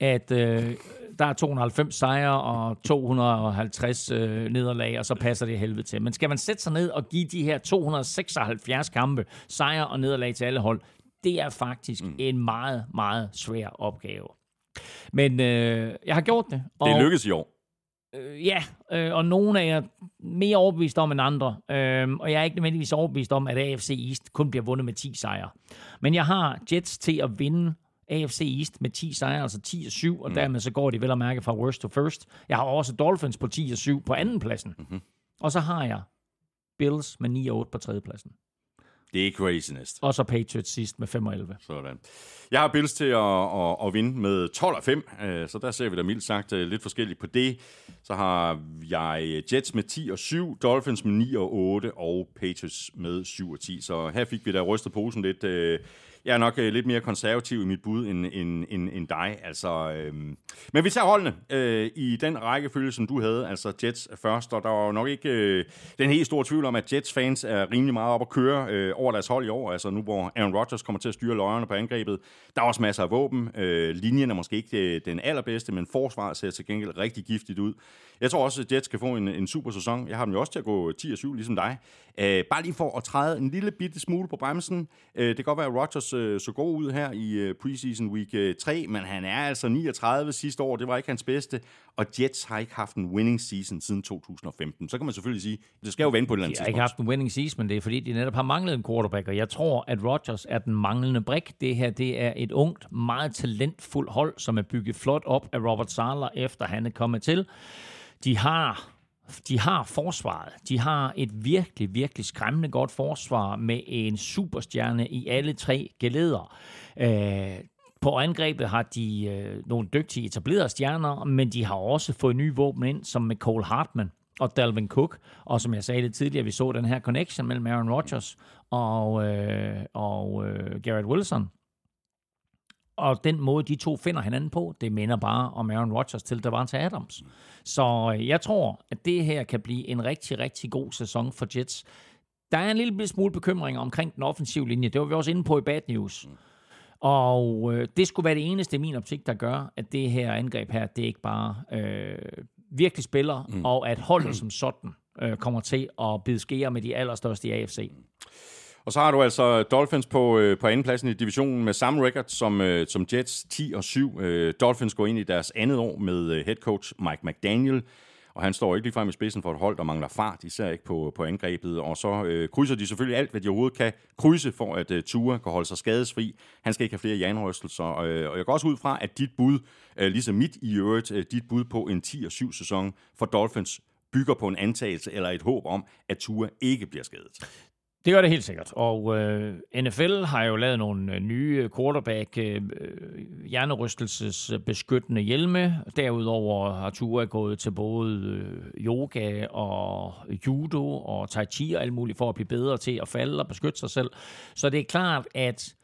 at øh, der er 290 sejre og 250 øh, nederlag, og så passer det helvede til. Men skal man sætte sig ned og give de her 276 kampe sejre og nederlag til alle hold, det er faktisk mm. en meget, meget svær opgave. Men øh, jeg har gjort det. Det er lykkedes i år. Øh, ja, øh, og nogle er jeg mere overbevist om end andre. Øh, og jeg er ikke nødvendigvis overbevist om, at AFC East kun bliver vundet med 10 sejre. Men jeg har Jets til at vinde AFC East med 10 sejre, altså 10 og 7, og mm. dermed så går de vel at mærke fra worst to first. Jeg har også Dolphins på 10 og 7 på anden pladsen. Mm-hmm. Og så har jeg Bills med 9 og 8 på tredje pladsen. Det er craziness. Og så Patriots sidst med 5 og 11. Sådan. Jeg har Bills til at, at, at vinde med 12 og 5, øh, så der ser vi da mildt sagt øh, lidt forskelligt på det. Så har jeg Jets med 10 og 7, Dolphins med 9 og 8 og Patriots med 7 og 10. Så her fik vi da rystet posen lidt. Jeg er nok øh, lidt mere konservativ i mit bud end, end, end, end dig. Altså, øh, Men vi tager holdene øh, i den rækkefølge, som du havde. Altså Jets først, og der var jo nok ikke øh, den helt store tvivl om, at Jets-fans er rimelig meget op at køre øh, over deres hold i år. Altså nu, hvor Aaron Rodgers kommer til at styre løjerne på angrebet. Der er også masser af våben. Øh, linjen er måske ikke øh, den allerbedste, men forsvaret ser til gengæld rigtig giftigt ud. Jeg tror også, at Jets kan få en, en super sæson. Jeg har dem jo også til at gå 10-7, ligesom dig. Øh, bare lige for at træde en lille bitte smule på bremsen. Øh, det kan godt være, at Rodgers øh, så god ud her i øh, preseason week øh, 3, men han er altså 39 sidste år. Det var ikke hans bedste. Og Jets har ikke haft en winning season siden 2015. Så kan man selvfølgelig sige, det skal jo vende på et eller andet De har ikke tidspunkt. haft en winning season, men det er fordi, de netop har manglet en quarterback, og jeg tror, at Rodgers er den manglende brik. Det her, det er et ungt, meget talentfuldt hold, som er bygget flot op af Robert Sala, efter han er kommet til. De har de har forsvaret. De har et virkelig, virkelig skræmmende godt forsvar med en superstjerne i alle tre geleder. Øh, på angrebet har de øh, nogle dygtige etablerede stjerner, men de har også fået nye våben ind, som med Cole Hartman og Dalvin Cook. Og som jeg sagde lidt tidligere, vi så den her connection mellem Aaron Rodgers og, øh, og øh, Garrett Wilson. Og den måde, de to finder hinanden på, det minder bare om Aaron Rodgers til Davante Adams. Så øh, jeg tror, at det her kan blive en rigtig, rigtig god sæson for Jets. der er en lille smule bekymring omkring den offensive linje. Det var vi også inde på i Bad News. Og øh, det skulle være det eneste i min optik, der gør, at det her angreb her, det er ikke bare øh, virkelig spiller, mm. og at holdet som sådan øh, kommer til at bide skære med de allerstørste i AFC. Og så har du altså Dolphins på, øh, på andenpladsen i divisionen med samme record som, øh, som Jets, 10 og 7. Øh, Dolphins går ind i deres andet år med øh, head coach Mike McDaniel, og han står ikke ligefrem i spidsen for et hold, der mangler fart, især ikke på, på angrebet. Og så øh, krydser de selvfølgelig alt, hvad de overhovedet kan krydse, for at øh, Tua kan holde sig skadesfri. Han skal ikke have flere jernrystelser. Øh, og jeg går også ud fra, at dit bud, øh, ligesom mit i øvrigt, øh, dit bud på en 10-7 sæson for Dolphins, bygger på en antagelse eller et håb om, at Tua ikke bliver skadet. Det gør det helt sikkert. Og øh, NFL har jo lavet nogle øh, nye quarterback øh, øh, hjernerystelsesbeskyttende hjelme. Derudover har Tua gået til både øh, yoga og judo og tai chi og alt muligt for at blive bedre til at falde og beskytte sig selv. Så det er klart, at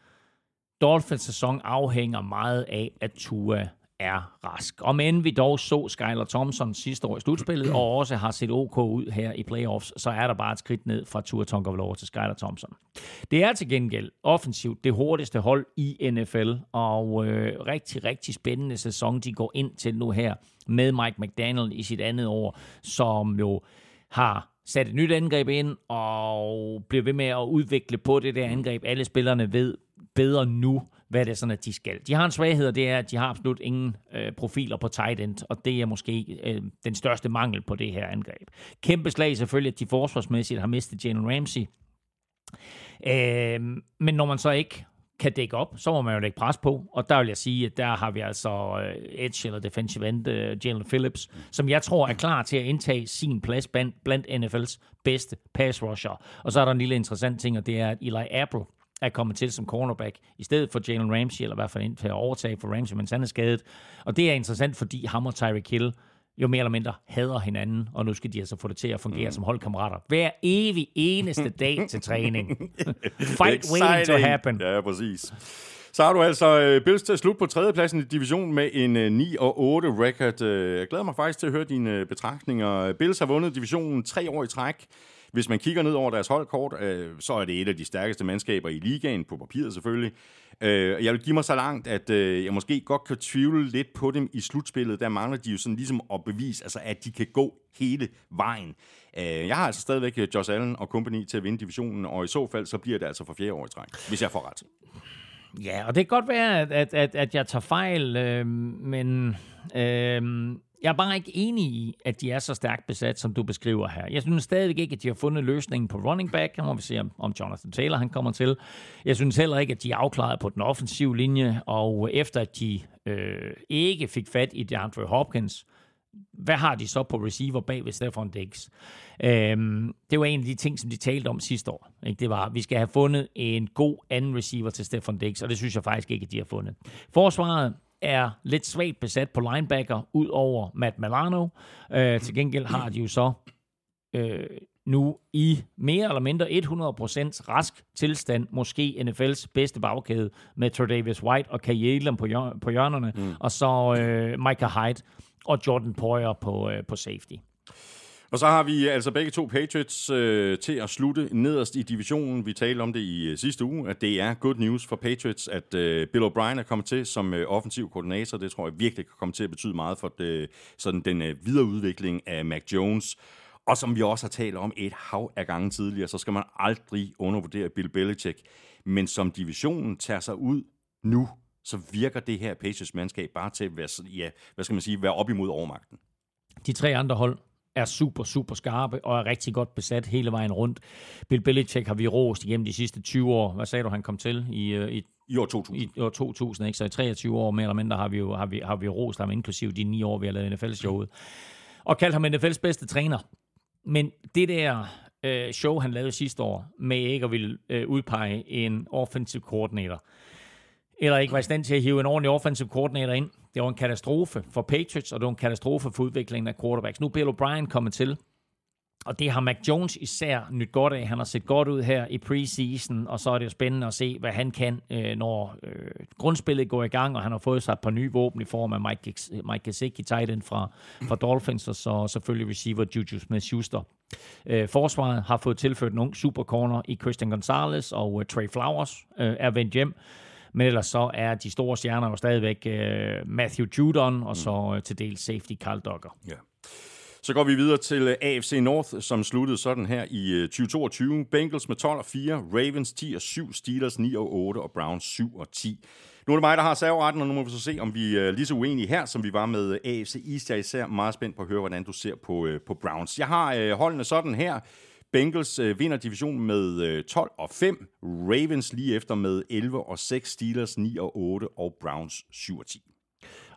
Dolphins sæson afhænger meget af, at Tua er rask. Og men vi dog så Skyler Thompson sidste år i slutspillet, og også har set OK ud her i playoffs, så er der bare et skridt ned fra Tua Tagovailoa til Skyler Thompson. Det er til gengæld offensivt det hurtigste hold i NFL, og øh, rigtig, rigtig spændende sæson, de går ind til nu her med Mike McDaniel i sit andet år, som jo har sat et nyt angreb ind og bliver ved med at udvikle på det der angreb. Alle spillerne ved bedre nu, hvad det er sådan, at de skal. De har en svaghed, og det er, at de har absolut ingen øh, profiler på tight end, og det er måske øh, den største mangel på det her angreb. Kæmpe slag selvfølgelig, at de forsvarsmæssigt har mistet Jalen Ramsey. Øh, men når man så ikke kan dække op, så må man jo lægge pres på. Og der vil jeg sige, at der har vi altså øh, Edge eller defensive end uh, Jalen Phillips, som jeg tror er klar til at indtage sin plads blandt NFL's bedste pass rusher. Og så er der en lille interessant ting, og det er, at Eli Apple er kommet til som cornerback, i stedet for Jalen Ramsey, eller i hvert fald ind til at overtage for Ramsey, men han er skadet. Og det er interessant, fordi ham og Tyreek Hill jo mere eller mindre hader hinanden, og nu skal de altså få det til at fungere mm. som holdkammerater. Hver evig eneste dag til træning. Fight waiting to happen. Ja, præcis. Så har du altså uh, Bills til at slutte på tredjepladsen i divisionen med en uh, 9 og 8 record. Uh, jeg glæder mig faktisk til at høre dine betragtninger. Bills har vundet divisionen tre år i træk. Hvis man kigger ned over deres holdkort, øh, så er det et af de stærkeste mandskaber i ligaen, på papiret selvfølgelig. Øh, jeg vil give mig så langt, at øh, jeg måske godt kan tvivle lidt på dem i slutspillet. Der mangler de jo sådan ligesom at bevise, altså, at de kan gå hele vejen. Øh, jeg har altså stadigvæk øh, Josh Allen og company til at vinde divisionen, og i så fald, så bliver det altså for fjerde år i træk, hvis jeg får ret. Ja, og det kan godt være, at, at, at, at jeg tager fejl, øh, men... Øh, jeg er bare ikke enig i, at de er så stærkt besat, som du beskriver her. Jeg synes stadigvæk ikke, at de har fundet løsningen på running back. Nu må vi se, om Jonathan Taylor han kommer til. Jeg synes heller ikke, at de er afklaret på den offensive linje, og efter at de øh, ikke fik fat i DeAndre Hopkins, hvad har de så på receiver bag ved Stefan Diggs? Øhm, det var en af de ting, som de talte om sidste år. Ikke? Det var, at vi skal have fundet en god anden receiver til Stefan Diggs, og det synes jeg faktisk ikke, at de har fundet. Forsvaret er lidt svagt besat på linebacker, ud over Matt Milano. Øh, til gengæld har de jo så øh, nu i mere eller mindre 100% rask tilstand, måske NFL's bedste bagkæde med Tredavious White og Kay på, hjør- på hjørnerne, mm. og så øh, Micah Hyde og Jordan Poyer på, øh, på safety. Og så har vi altså begge to Patriots øh, til at slutte nederst i divisionen. Vi talte om det i øh, sidste uge, at det er good news for Patriots, at øh, Bill O'Brien er kommet til som øh, offensiv koordinator. Det tror jeg virkelig kan komme til at betyde meget for det, sådan den øh, videre udvikling af Mac Jones. Og som vi også har talt om et hav af gange tidligere, så skal man aldrig undervurdere Bill Belichick. Men som divisionen tager sig ud nu, så virker det her Patriots mandskab bare til at være, ja, hvad skal man sige, være op imod overmagten. De tre andre hold er super, super skarpe og er rigtig godt besat hele vejen rundt. Bill Belichick har vi rost igennem de sidste 20 år. Hvad sagde du, han kom til i, øh, i i år 2000. I år 2000, ikke? Så i 23 år mere eller mindre har vi jo har vi, har vi rost ham, inklusive de ni år, vi har lavet NFL-showet. Og kaldt ham NFL's bedste træner. Men det der øh, show, han lavede sidste år, med ikke at ville øh, udpege en offensive coordinator, eller ikke var i stand til at hive en ordentlig offensive coordinator ind, det var en katastrofe for Patriots, og det var en katastrofe for udviklingen af quarterbacks. Nu er Bill O'Brien kommet til, og det har Mac Jones især nyt godt af. Han har set godt ud her i preseason, og så er det jo spændende at se, hvad han kan, øh, når øh, grundspillet går i gang, og han har fået sig et par nye våben i form af Mike, Mike Gesicki, tight end fra, fra Dolphins, og så selvfølgelig receiver Juju Smith-Schuster øh, forsvaret har fået tilført nogle supercorner i Christian Gonzalez, og Trey Flowers er vendt hjem. Men ellers så er de store stjerner jo stadigvæk øh, Matthew Judon, og så øh, til dels safety Carl Duggar. Ja. Så går vi videre til øh, AFC North, som sluttede sådan her i øh, 2022. Bengals med 12 og 4, Ravens 10 og 7, Steelers 9 og 8 og Browns 7 og 10. Nu er det mig, der har serveretten, og nu må vi så se, om vi er lige så uenige her, som vi var med øh, AFC East. Jeg er især meget spændt på at høre, hvordan du ser på, øh, på Browns. Jeg har øh, holdene sådan her. Bengals øh, vinder divisionen med øh, 12 og 5. Ravens lige efter med 11 og 6. Steelers 9 og 8. Og Browns 7 og 10.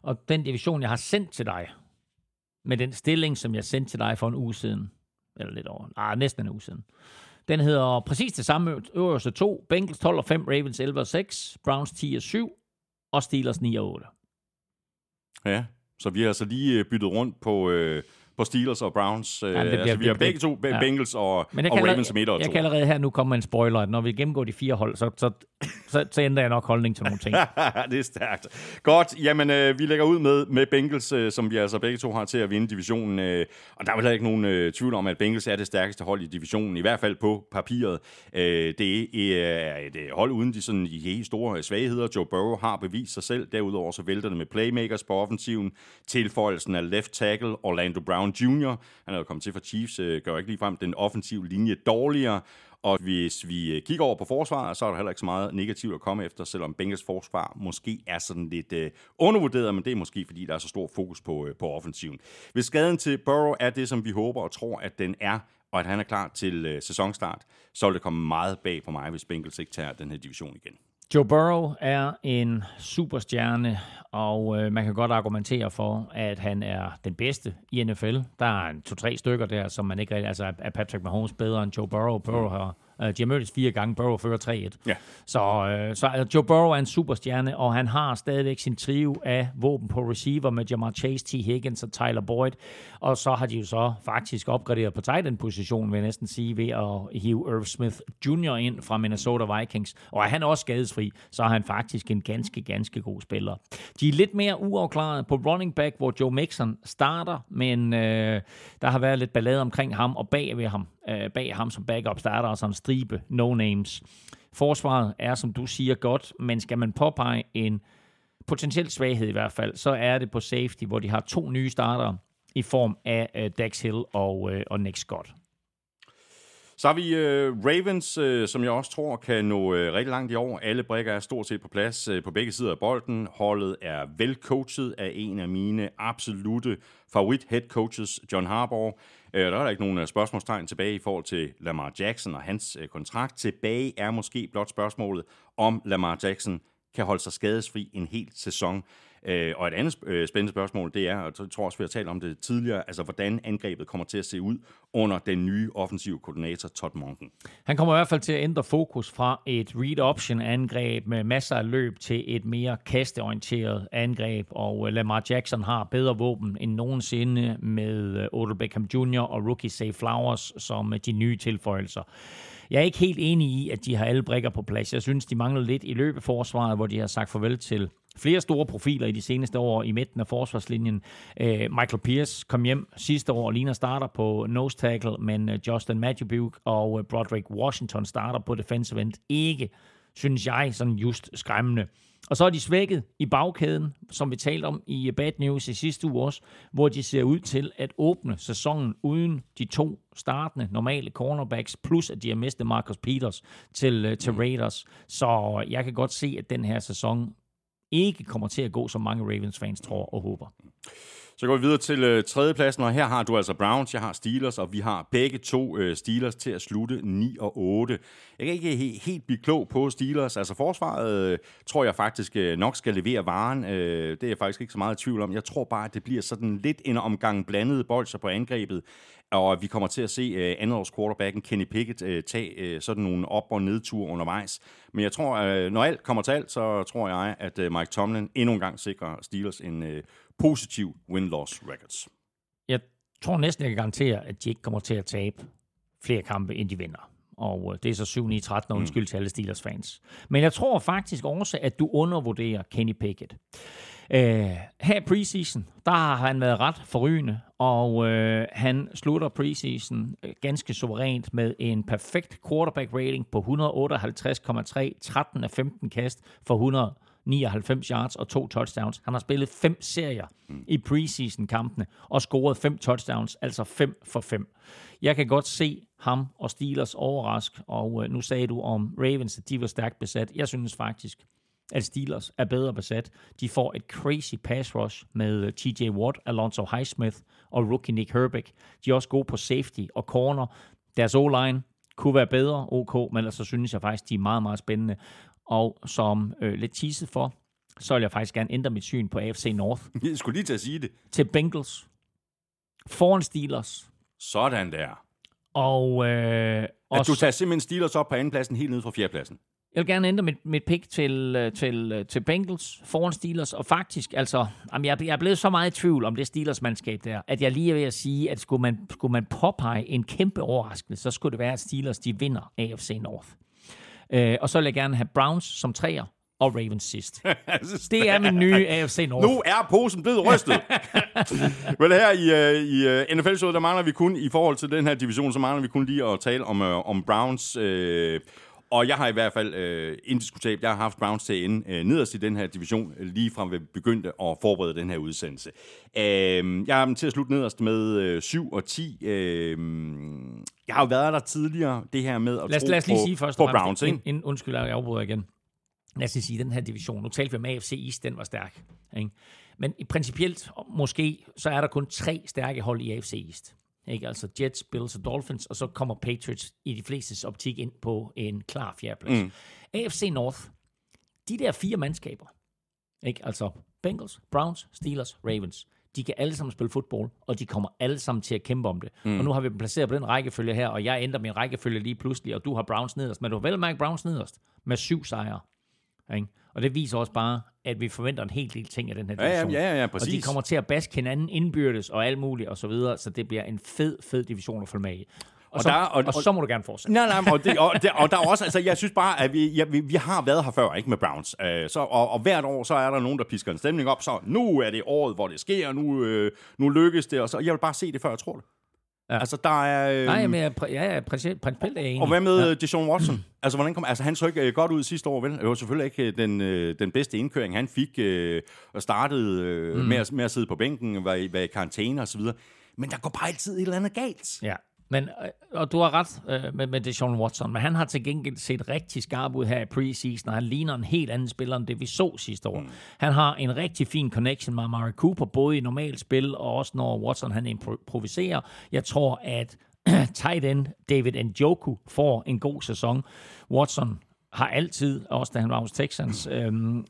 Og den division, jeg har sendt til dig, med den stilling, som jeg sendte til dig for en uge siden, eller lidt over, ah, næsten en uge siden, den hedder præcis det samme øverste to. Bengals 12 og 5, Ravens 11 og 6, Browns 10 og 7, og Steelers 9 og 8. Ja, så vi har altså lige øh, byttet rundt på, øh, på Steelers og Browns. Øh, Ja, det bliver- altså, vi har begge to, ja. Bengals og, Men jeg og Ravens som 1 og allerede, 2. jeg kan allerede her nu komme med en spoiler, at når vi gennemgår de fire hold, så, så, så, så ændrer jeg nok holdning til nogle ting. det er stærkt. Godt, jamen øh, vi lægger ud med, med Bengals, øh, som vi altså begge to har til at vinde divisionen. Øh, og der er vel ikke nogen øh, tvivl om, at Bengals er det stærkeste hold i divisionen, i hvert fald på papiret. Øh, det er et øh, hold uden de sådan de helt store svagheder. Joe Burrow har bevist sig selv. Derudover så vælter det med playmakers på offensiven. Tilføjelsen af left tackle Orlando Brown Jr. Han er jo kommet til for Chiefs, øh, gør ikke ligefrem den offensive linje dårligere. Og hvis vi øh, kigger over på forsvaret, så er der heller ikke så meget negativt at komme efter, selvom Bengals forsvar måske er sådan lidt øh, undervurderet, men det er måske fordi, der er så stor fokus på, øh, på offensiven. Hvis skaden til Burrow er det, som vi håber og tror, at den er, og at han er klar til øh, sæsonstart, så vil det komme meget bag på mig, hvis Bengals ikke tager den her division igen. Joe Burrow er en superstjerne, og øh, man kan godt argumentere for, at han er den bedste i NFL. Der er en to-tre stykker der, som man ikke rigtig... Altså, er Patrick Mahomes bedre end Joe Burrow? Burrow har... Øh, de har mødtes fire gange. Burrow fører 3-1. Ja. Så, øh, så altså, Joe Burrow er en superstjerne, og han har stadigvæk sin trio af våben på receiver med Jamar Chase, T. Higgins og Tyler Boyd. Og så har de jo så faktisk opgraderet på tight end position vil jeg næsten sige, ved at hive Irv Smith Jr. ind fra Minnesota Vikings. Og er han også skadesfri, så er han faktisk en ganske, ganske god spiller. De er lidt mere uafklaret på running back, hvor Joe Mixon starter, men øh, der har været lidt ballade omkring ham, og bag ved ham, øh, bag ham som backup starter også en stribe no-names. Forsvaret er, som du siger, godt, men skal man påpege en potentiel svaghed i hvert fald, så er det på safety, hvor de har to nye starter i form af øh, Dax Hill og, øh, og Nick Scott. Så har vi øh, Ravens, øh, som jeg også tror kan nå øh, rigtig langt i år. Alle brækker er stort set på plads øh, på begge sider af bolden. Holdet er velcoachet af en af mine absolute favorit head coaches, John Harbaugh. Øh, der er der ikke nogen øh, spørgsmålstegn tilbage i forhold til Lamar Jackson og hans øh, kontrakt. Tilbage er måske blot spørgsmålet, om Lamar Jackson kan holde sig skadesfri en hel sæson. Øh, og et andet øh, spændende spørgsmål, det er, og jeg tror også, vi har talt om det tidligere, altså hvordan angrebet kommer til at se ud under den nye offensive koordinator, Todd Monken. Han kommer i hvert fald til at ændre fokus fra et read-option-angreb med masser af løb til et mere kasteorienteret angreb, og øh, Lamar Jackson har bedre våben end nogensinde med øh, Odell Beckham Jr. og rookie Say Flowers som øh, de nye tilføjelser. Jeg er ikke helt enig i, at de har alle brikker på plads. Jeg synes, de mangler lidt i løbeforsvaret, hvor de har sagt farvel til flere store profiler i de seneste år i midten af forsvarslinjen. Øh, Michael Pierce kom hjem sidste år og ligner starter på nose tackle, men øh, Justin Matthew og øh, Broderick Washington starter på defensive end. Ikke, synes jeg, sådan just skræmmende. Og så er de svækket i bagkæden, som vi talte om i Bad News i sidste uge også, hvor de ser ud til at åbne sæsonen uden de to startende normale cornerbacks, plus at de har mistet Marcus Peters til, til Raiders. Så jeg kan godt se, at den her sæson ikke kommer til at gå, som mange Ravens-fans tror og håber. Så går vi videre til øh, tredjepladsen, og her har du altså Browns, jeg har Steelers, og vi har begge to øh, Steelers til at slutte 9 og 8. Jeg kan ikke he- helt blive klog på Steelers. Altså forsvaret øh, tror jeg faktisk øh, nok skal levere varen. Øh, det er jeg faktisk ikke så meget i tvivl om. Jeg tror bare, at det bliver sådan lidt en omgang blandede bolcher på angrebet, og vi kommer til at se øh, andetårs quarterbacken Kenny Pickett øh, tage øh, sådan nogle op- og nedture undervejs. Men jeg tror, øh, når alt kommer til alt, så tror jeg, at øh, Mike Tomlin endnu en gang sikrer Steelers en øh, positiv win-loss records. Jeg tror næsten, jeg kan garantere, at de ikke kommer til at tabe flere kampe, end de vinder. Og øh, det er så 7-9-13 og undskyld til alle Steelers fans. Men jeg tror faktisk også, at du undervurderer Kenny Pickett. Øh, her i preseason, der har han været ret forrygende, og øh, han slutter preseason øh, ganske suverænt med en perfekt quarterback rating på 158,3, 13 af 15 kast for 199 yards og to touchdowns. Han har spillet fem serier mm. i preseason-kampene og scoret fem touchdowns, altså 5 for 5. Jeg kan godt se ham og Steelers overrask, og øh, nu sagde du om Ravens, at de var stærkt besat. Jeg synes faktisk, at Steelers er bedre besat. De får et crazy pass rush med øh, TJ Watt, Alonso Highsmith og rookie Nick Herbig. De er også gode på safety og corner. Deres O-line kunne være bedre, ok, men ellers så synes jeg faktisk, de er meget, meget spændende. Og som øh, lidt teaset for, så vil jeg faktisk gerne ændre mit syn på AFC North Jeg skulle lige til at sige det. til Bengals foran Steelers. Sådan der. Og, øh, At du tager simpelthen Steelers op på andenpladsen, helt ned fra fjerdepladsen. Jeg vil gerne ændre mit, mit pick til, øh, til, øh, til Bengals foran Steelers, og faktisk, altså, jamen, jeg, jeg er blevet så meget i tvivl om det Steelers-mandskab der, at jeg lige er ved at sige, at skulle man, skulle man påpege en kæmpe overraskelse, så skulle det være, at Steelers de vinder AFC North. Øh, og så vil jeg gerne have Browns som træer, og Ravens sidst. Det er min nye AFC North. Nu er posen blevet rystet. Men her i, uh, i NFL-showet, der mangler vi kun, i forhold til den her division, så mangler vi kun lige at tale om, om Browns. Uh, og jeg har i hvert fald uh, indiskutabelt, jeg har haft Browns til at ende uh, nederst i den her division, uh, lige fra vi begyndte at forberede den her udsendelse. Uh, jeg har dem til at slutte nederst med uh, 7 og 10. Uh, jeg har jo været der tidligere, det her med at Lad os, tro lad os lige på, sige først på Browns, ikke? inden, undskyld, jeg afbryder igen. Lad os lige sige, den her division, nu talte vi om AFC East, den var stærk. Ikke? Men principielt, måske, så er der kun tre stærke hold i AFC East. Ikke? Altså Jets, Bills og Dolphins, og så kommer Patriots i de flestes optik ind på en klar fjerdeplads. Mm. AFC North, de der fire mandskaber, ikke? altså Bengals, Browns, Steelers, Ravens, de kan alle sammen spille fodbold, og de kommer alle sammen til at kæmpe om det. Mm. Og nu har vi dem placeret på den rækkefølge her, og jeg ændrer min rækkefølge lige pludselig, og du har Browns nederst, men du har vel mærke Browns nederst med syv sejre. Ikke? Og det viser også bare, at vi forventer en hel del ting af den her Ja, ja, division. ja, ja, Og de præcis. kommer til at baske hinanden indbyrdes og alt muligt og så videre, så det bliver en fed, fed division at følge med i. Og, Og så, der- og, og- og, så må du gerne fortsætte. Nej, nej, og, det, og, det, og der er også, altså, jeg synes bare, at vi, ja, vi, vi har været her før, ikke med Browns. Uh, så, og, og hvert år, så er der nogen, der pisker en stemning op, så nu er det året, hvor det sker, nu, øh, nu lykkes det, og så, jeg vil bare se det, før jeg tror det. Ja. Altså, der er... Øh, Nej, men jeg, præ- ja, principielt principielt er jeg enig. og hvad med ja. Deshaun Watson? Altså, hvordan kom, altså, han så ikke øh, godt ud sidste år, vel? Det var selvfølgelig ikke øh, den, øh, den bedste indkøring, han fik, øh, og startede øh, mm. med, at, med at sidde på bænken, var i, var i karantæne og så videre. Men der går bare altid et eller andet galt. Ja, men, øh, og du har ret øh, med, med Deshaun Watson, men han har til gengæld set rigtig skarp ud her i preseason, og han ligner en helt anden spiller, end det vi så sidste år. Mm. Han har en rigtig fin connection med Amari Cooper, både i normalt spil, og også når Watson han improviserer. Jeg tror, at tight end David Njoku får en god sæson. Watson har altid, også da han var hos Texans, øhm,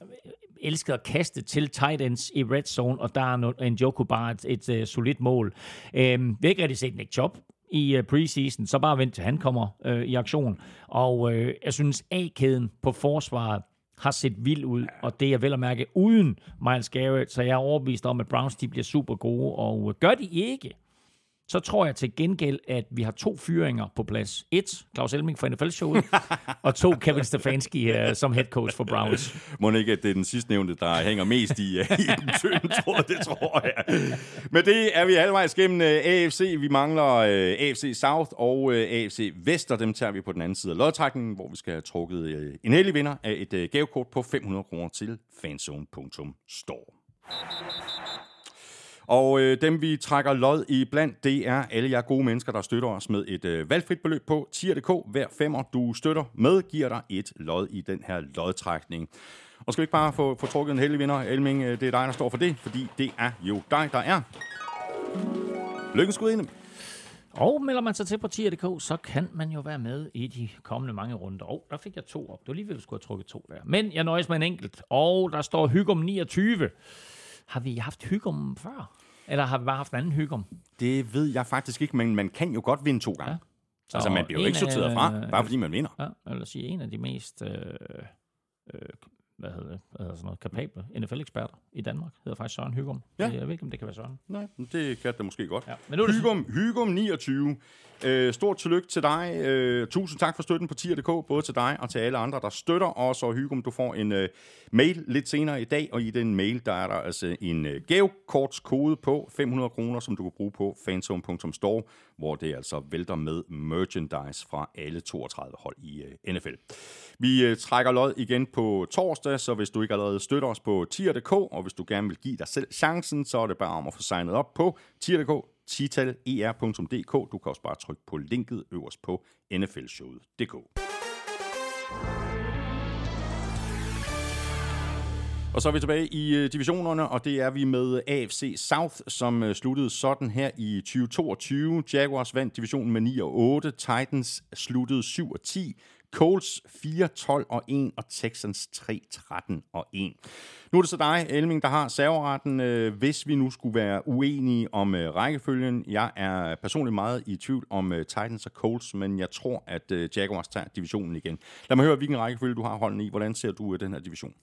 elsket at kaste til tight ends i red zone, og der er en Joko bare et, et, et solidt mål. Øhm, vi har ikke rigtig set Nick Chubb i uh, preseason, så bare vent til han kommer øh, i aktion. Og øh, jeg synes, A-kæden på forsvaret har set vild ud, og det er vel at mærke uden Miles Garrett, så jeg er overbevist om, at Browns de bliver super gode, og øh, gør de ikke, så tror jeg til gengæld, at vi har to fyringer på plads. Et, Claus Elming fra NFL-showet, og to, Kevin Stefanski uh, som head coach for Browns. Må ikke, at det er den sidste nævnte, der hænger mest i, uh, i den tynde tråd, det tror jeg. Men det er vi halvvejs gennem øh, uh, AFC. Vi mangler uh, AFC South og uh, AFC Vest, og dem tager vi på den anden side af lodtrækningen, hvor vi skal have trukket uh, en heldig vinder af et uh, gavekort på 500 kroner til fanzone.store. Og øh, dem, vi trækker lod i blandt, det er alle jer gode mennesker, der støtter os med et øh, valgfrit beløb på tier.dk. Hver femmer, du støtter med, giver dig et lod i den her lodtrækning. Og skal vi ikke bare få, få trukket en heldig vinder? Elming, øh, det er dig, der står for det, fordi det er jo dig, der er. Lykkens gudinde. Og melder man sig til på tier.dk, så kan man jo være med i de kommende mange runder. Og der fik jeg to op. Det var lige ved, at vi skulle have trukket to der. Men jeg nøjes med en enkelt. Og der står Hygum 29. Har vi haft Hygum før? Eller har vi bare haft en anden Hygum? Det ved jeg faktisk ikke, men man kan jo godt vinde to gange. Ja. Så Altså, man bliver jo ikke sorteret af- fra, bare fordi man vinder. Ja, eller sige en af de mest øh, øh, hvad hedder det, hvad hedder sådan noget, kapable NFL-eksperter i Danmark. hedder faktisk Søren Hygum. Ja. Jeg ved ikke, om det kan være Søren. Nej, det kan det måske godt. Ja. Men nu det Hygum, Hygum 29. Øh, stort tillykke til dig. Øh, tusind tak for støtten på tier.dk, både til dig og til alle andre, der støtter os. Og Hygum, du får en øh, mail lidt senere i dag, og i den mail, der er der altså en øh, gavekortskode på 500 kroner, som du kan bruge på fanzone.store, hvor det altså vælter med merchandise fra alle 32 hold i øh, NFL. Vi øh, trækker lod igen på torsdag, så hvis du ikke allerede støtter os på tier.dk, og hvis du gerne vil give dig selv chancen, så er det bare om at få signet op på tier.dk, titaler.dk. Du kan også bare trykke på linket øverst på nflshowet.dk. Og så er vi tilbage i øh, divisionerne, og det er vi med AFC South, som øh, sluttede sådan her i 2022. Jaguars vandt divisionen med 9 og 8, Titans sluttede 7 og 10, Colts 4, 12 og 1, og Texans 3, 13 og 1. Nu er det så dig, Elming, der har serveretten. Øh, Hvis vi nu skulle være uenige om øh, rækkefølgen, jeg er personligt meget i tvivl om øh, Titans og Colts, men jeg tror, at øh, Jaguars tager divisionen igen. Lad mig høre, hvilken rækkefølge du har holden i. Hvordan ser du øh, den her division?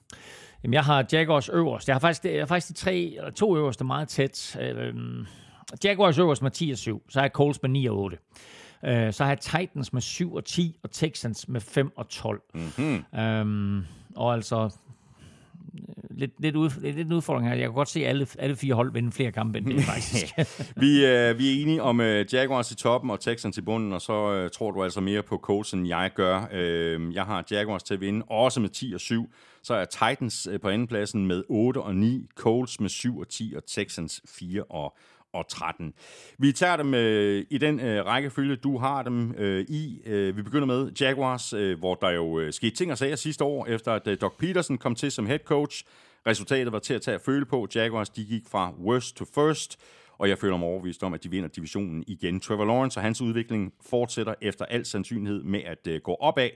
Jamen, jeg har Jaguars øverst. Jeg har faktisk, jeg har faktisk de tre, eller to øverste meget tæt. Øhm, Jaguars øverst med 10 og 7. Så har Colts med 9 og 8. Øh, så har jeg Titans med 7 og 10, og Texans med 5 og 12. Mm-hmm. Øhm, og altså, øh, lidt, lidt, ud, lidt, lidt en udfordring her. Jeg kan godt se alle, alle fire hold vinde flere kampe end det, faktisk. Vi, øh, vi er enige om øh, Jaguars i toppen og Texans i bunden, og så øh, tror du altså mere på Colts, end jeg gør. Øh, jeg har Jaguars til at vinde, også med 10 og 7. Så er Titans øh, på andenpladsen med 8 og 9, Colts med 7 og 10, og Texans 4 og og 13. Vi tager dem øh, i den øh, rækkefølge, du har dem øh, i. Øh, vi begynder med Jaguars, øh, hvor der jo øh, skete ting og sager sidste år, efter at øh, Doc Peterson kom til som head coach. Resultatet var til at tage at føle på. Jaguars de gik fra worst to first, og jeg føler mig overbevist om, at de vinder divisionen igen. Trevor Lawrence og hans udvikling fortsætter efter al sandsynlighed med at øh, gå opad,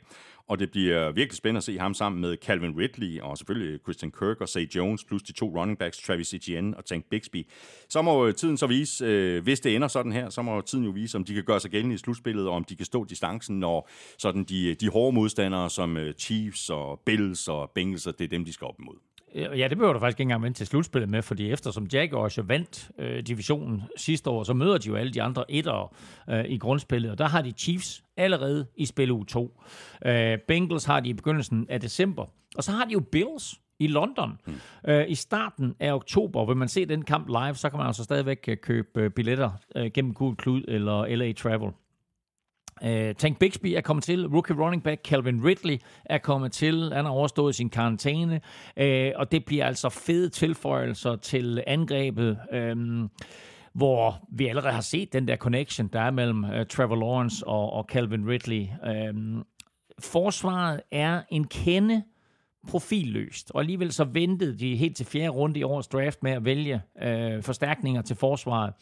og det bliver virkelig spændende at se ham sammen med Calvin Ridley, og selvfølgelig Christian Kirk og Say Jones, plus de to running backs, Travis Etienne og Tank Bixby. Så må øh, tiden så vise, øh, hvis det ender sådan her, så må tiden jo vise, om de kan gøre sig gældende i slutspillet, og om de kan stå distancen, når sådan de, de hårde modstandere som øh, Chiefs og Bills og Bengals, det er dem, de skal op imod. Ja, det behøver du faktisk ikke engang vente til slutspillet med, fordi eftersom Jaguars jo vandt øh, divisionen sidste år, så møder de jo alle de andre etter øh, i grundspillet, og der har de Chiefs allerede i spil u 2. Øh, Bengals har de i begyndelsen af december, og så har de jo Bills i London. Mm. Øh, I starten af oktober, vil man se den kamp live, så kan man altså stadigvæk øh, købe øh, billetter øh, gennem Google Klud eller LA Travel. Uh, Tank Bixby er kommet til. Rookie running back Calvin Ridley er kommet til. Han har overstået sin karantæne. Uh, og det bliver altså fede tilføjelser til angrebet. Um, hvor vi allerede har set den der connection, der er mellem uh, Trevor Lawrence og, og Calvin Ridley. Um, forsvaret er en kende profilløst, og alligevel så ventede de helt til fjerde runde i årets draft med at vælge øh, forstærkninger til forsvaret.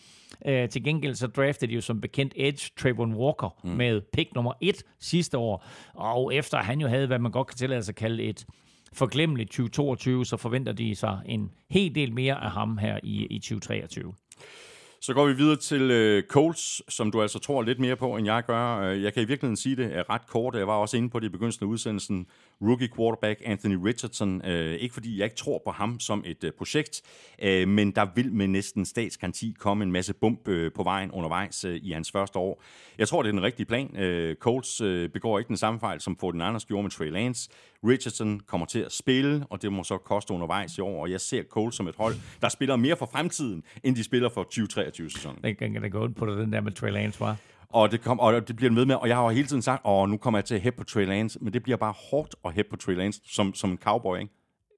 Øh, til gengæld så draftede de jo som bekendt Edge Trayvon Walker mm. med pick nummer et sidste år, og efter han jo havde, hvad man godt kan tillade sig at kalde et forglemmeligt 2022, så forventer de sig en hel del mere af ham her i, i 2023. Så går vi videre til øh, Colts, som du altså tror lidt mere på, end jeg gør. Øh, jeg kan i virkeligheden sige det er ret kort. Jeg var også inde på det i begyndelsen af udsendelsen. Rookie quarterback Anthony Richardson. Øh, ikke fordi jeg ikke tror på ham som et øh, projekt, øh, men der vil med næsten statsgaranti komme en masse bump øh, på vejen undervejs øh, i hans første år. Jeg tror, det er den rigtige plan. Øh, Colts øh, begår ikke den samme fejl, som den Anders gjorde med Trey Lance. Richardson kommer til at spille, og det må så koste undervejs i år. Og jeg ser Colts som et hold, der spiller mere for fremtiden, end de spiller for 2023-sæsonen. Den kan da gå på det, den der med Trey Lance, var. Og det, kom, og det bliver med med, og jeg har jo hele tiden sagt, åh, nu kommer jeg til at hæppe på Trey Lance, men det bliver bare hårdt at hæppe på Trey Lance som, som en cowboy, ikke?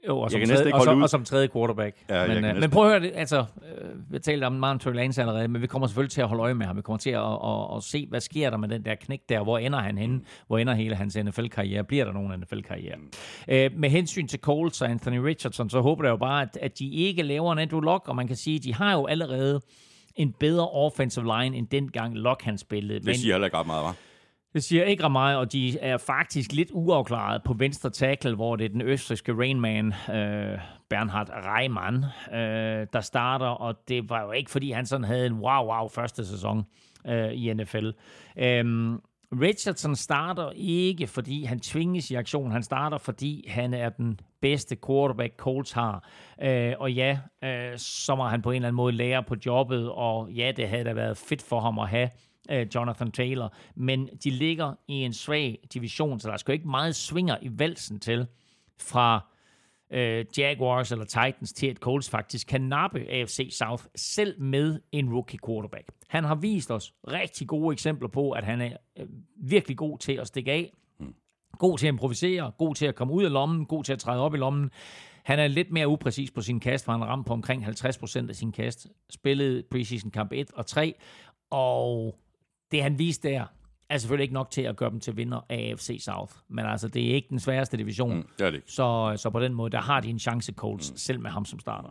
Jo, og Jeg som, tredje, ikke og, som, ud. og som tredje quarterback. Ja, men, øh, næsten- men prøv at høre det, altså, øh, vi talte om meget om Trey Lance allerede, men vi kommer selvfølgelig til at holde øje med ham. Vi kommer til at, at, at, at se, hvad sker der med den der knæk der, hvor ender han henne, hvor ender hele hans NFL-karriere, bliver der nogen NFL-karriere. Øh, med hensyn til Colts og Anthony Richardson, så håber jeg jo bare, at, at de ikke laver en Andrew Luck, og man kan sige, at de har jo allerede en bedre offensive line, end dengang Luck han spillede. Det siger heller ikke ret meget, var. Det siger ikke ret meget, og de er faktisk lidt uafklaret på venstre tackle, hvor det er den østrigske Rainman, øh, Bernhard Reimann, øh, der starter, og det var jo ikke, fordi han sådan havde en wow-wow første sæson øh, i NFL. Øhm, Richardson starter ikke, fordi han tvinges i aktion. Han starter, fordi han er den bedste quarterback, Colts har. Øh, og ja, øh, så må han på en eller anden måde lære på jobbet, og ja, det havde da været fedt for ham at have øh, Jonathan Taylor. Men de ligger i en svag division, så der skal ikke meget svinger i valsen til fra øh, Jaguars eller Titans til, at Colts faktisk kan nappe AFC South, selv med en rookie quarterback. Han har vist os rigtig gode eksempler på, at han er øh, virkelig god til at stikke af, god til at improvisere, god til at komme ud af lommen, god til at træde op i lommen. Han er lidt mere upræcis på sin kast, for han har ramt på omkring 50% af sin kast. Spillede preseason kamp 1 og 3, og det han viste der, er selvfølgelig ikke nok til at gøre dem til vinder af AFC South. Men altså, det er ikke den sværeste division. Mm, det er det ikke. Så, så på den måde, der har de en chance, Colts, mm. selv med ham som starter.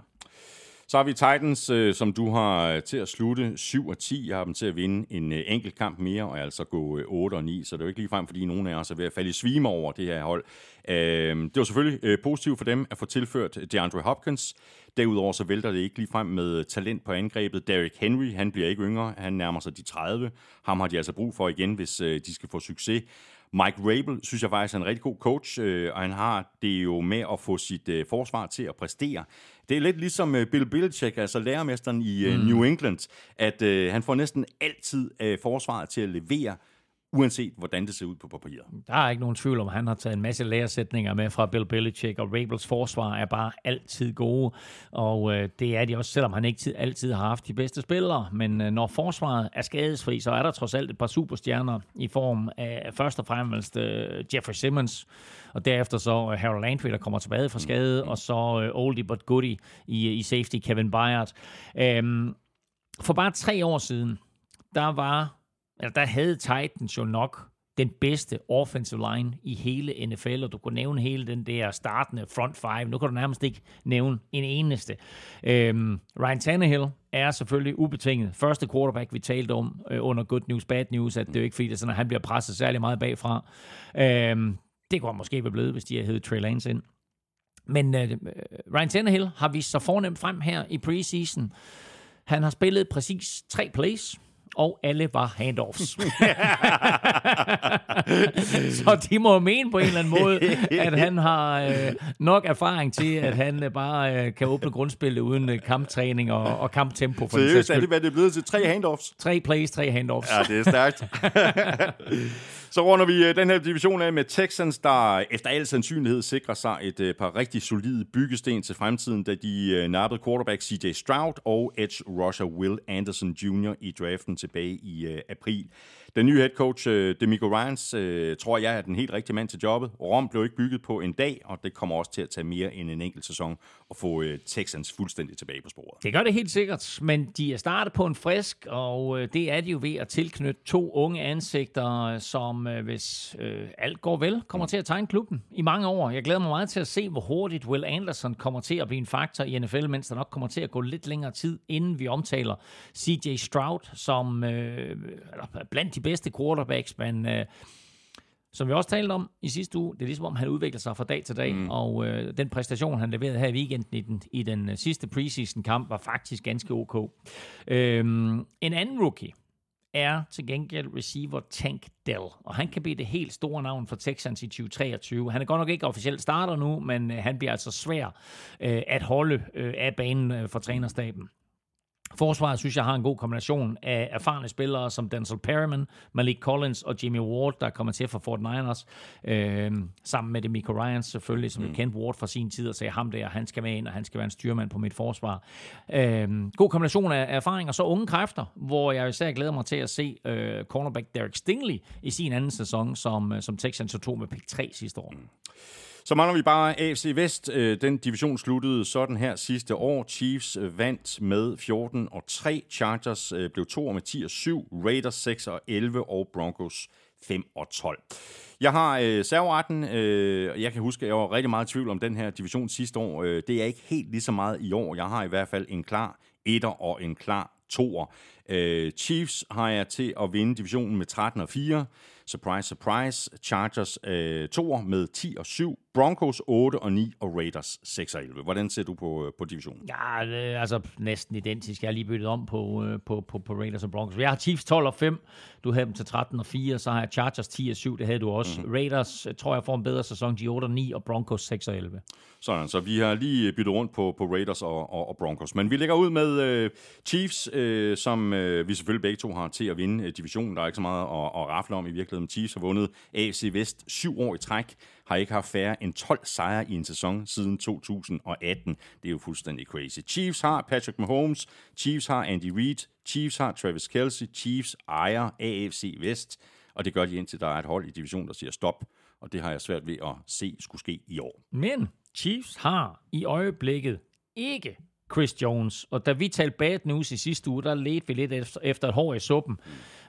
Så har vi Titans, øh, som du har øh, til at slutte 7 og 10. Jeg har dem til at vinde en øh, enkelt kamp mere, og altså gå 8 øh, og 9. Så det er jo ikke ligefrem, fordi nogen af os er ved at falde i svime over det her hold. Øhm, det var selvfølgelig øh, positivt for dem at få tilført DeAndre Hopkins. Derudover så vælter det ikke lige frem med talent på angrebet. Derrick Henry, han bliver ikke yngre. Han nærmer sig de 30. Ham har de altså brug for igen, hvis de skal få succes. Mike Rabel synes jeg faktisk er en rigtig god coach, og han har det jo med at få sit forsvar til at præstere. Det er lidt ligesom øh, Bill Belichick, altså lærermesteren i øh, mm. New England, at han får næsten altid forsvaret til at levere, uanset hvordan det ser ud på papiret. Der er ikke nogen tvivl om, at han har taget en masse læresætninger med fra Bill Belichick, og Rabels forsvar er bare altid gode, og øh, det er de også, selvom han ikke tid, altid har haft de bedste spillere, men øh, når forsvaret er skadesfri, så er der trods alt et par superstjerner i form af først og fremmest øh, Jeffrey Simmons, og derefter så øh, Harold Landry, der kommer tilbage fra skade, mm. og så øh, oldie but goodie i, i safety Kevin Byard. Øhm, for bare tre år siden, der var, eller der havde Titans jo nok den bedste offensive line i hele NFL, og du kunne nævne hele den der startende front five. Nu kan du nærmest ikke nævne en eneste. Øhm, Ryan Tannehill er selvfølgelig ubetinget første quarterback, vi talte om øh, under Good News, Bad News, at det er jo ikke fordi, det er sådan, at han bliver presset særlig meget bagfra. Øhm, det kunne han måske være blevet, hvis de havde heddet Trey Lance ind. Men øh, øh, Ryan Tannehill har vist sig fornemt frem her i preseason. Han har spillet præcis tre plays, og alle var handoffs. så de må mene på en eller anden måde, at han har øh, nok erfaring til, at han øh, bare øh, kan åbne grundspillet uden øh, kamptræning og, og kamptempo. For Seriøst, er det, hvad det er blevet til? Tre handoffs? Tre plays, tre handoffs. Ja, det er stærkt. Så runder vi øh, den her division af med Texans, der efter al sandsynlighed sikrer sig et øh, par rigtig solide byggesten til fremtiden, da de øh, nappede quarterback CJ Stroud og edge rusher Will Anderson Jr. i draften tilbage i april. Den nye head coach, Demico Ryans, tror jeg er den helt rigtige mand til jobbet. Rom blev ikke bygget på en dag, og det kommer også til at tage mere end en enkelt sæson at få Texans fuldstændig tilbage på sporet. Det gør det helt sikkert, men de er startet på en frisk, og det er de jo ved at tilknytte to unge ansigter, som hvis øh, alt går vel, kommer til at tegne klubben i mange år. Jeg glæder mig meget til at se, hvor hurtigt Will Anderson kommer til at blive en faktor i NFL, mens der nok kommer til at gå lidt længere tid, inden vi omtaler CJ Stroud som øh, blandt de bedste quarterbacks, men øh, som vi også talte om i sidste uge, det er ligesom om, han udvikler sig fra dag til dag, mm. og øh, den præstation, han leverede her i weekenden i den, i den øh, sidste preseason-kamp, var faktisk ganske ok. Øhm, en anden rookie, er til gengæld receiver Tank Dell, og han kan blive det helt store navn for Texans i 2023. Han er godt nok ikke officielt starter nu, men øh, han bliver altså svær øh, at holde øh, af banen øh, for trænerstaben. Forsvaret synes jeg har en god kombination af erfarne spillere som Denzel Perryman, Malik Collins og Jimmy Ward, der kommer til fra Fort Niners, øh, sammen med Demico Ryans selvfølgelig, som mm. kendte Ward fra sin tid og sagde ham der, han skal med ind, og han skal være en styrmand på mit forsvar. Øh, god kombination af erfaring, og så unge kræfter, hvor jeg især glæder mig til at se øh, cornerback Derek Stingley i sin anden sæson, som, øh, som Texans tog med pick 3 sidste år. Mm. Så mangler vi bare AFC Vest. Øh, den division sluttede sådan her sidste år. Chiefs øh, vandt med 14 og 3. Chargers øh, blev 2 med 10 og 7. Raiders 6 og 11 og Broncos 5 og 12. Jeg har øh, serveretten. Øh, jeg kan huske, at jeg var rigtig meget i tvivl om den her division sidste år. Øh, det er ikke helt lige så meget i år. Jeg har i hvert fald en klar etter og en klar toer. Øh, Chiefs har jeg til at vinde divisionen med 13 og 4. Surprise, surprise. Chargers øh, 2 med 10 og 7. Broncos 8 og 9 og Raiders 6 og 11. Hvordan ser du på, øh, på divisionen? Ja, det er altså næsten identisk. Jeg har lige byttet om på, øh, på, på, på Raiders og Broncos. Jeg har Chiefs 12 og 5. Du havde dem til 13 og 4. Så har jeg Chargers 10 og 7. Det havde du også. Mm-hmm. Raiders øh, tror jeg får en bedre sæson. De 8 og 9 og Broncos 6 og 11. Sådan, så vi har lige byttet rundt på, på Raiders og, og, og Broncos. Men vi lægger ud med øh, Chiefs, øh, som øh, vi selvfølgelig begge to har til at vinde øh, divisionen. Der er ikke så meget at, at rafle om i virkeligheden. Chiefs har vundet AFC Vest syv år i træk, har ikke haft færre end 12 sejre i en sæson siden 2018. Det er jo fuldstændig crazy. Chiefs har Patrick Mahomes, Chiefs har Andy Reid, Chiefs har Travis Kelsey, Chiefs ejer AFC Vest, og det gør de indtil der er et hold i divisionen, der siger stop, og det har jeg svært ved at se skulle ske i år. Men Chiefs har i øjeblikket ikke Chris Jones. Og da vi talte bad news i sidste uge, der ledte vi lidt efter, efter et hår i suppen.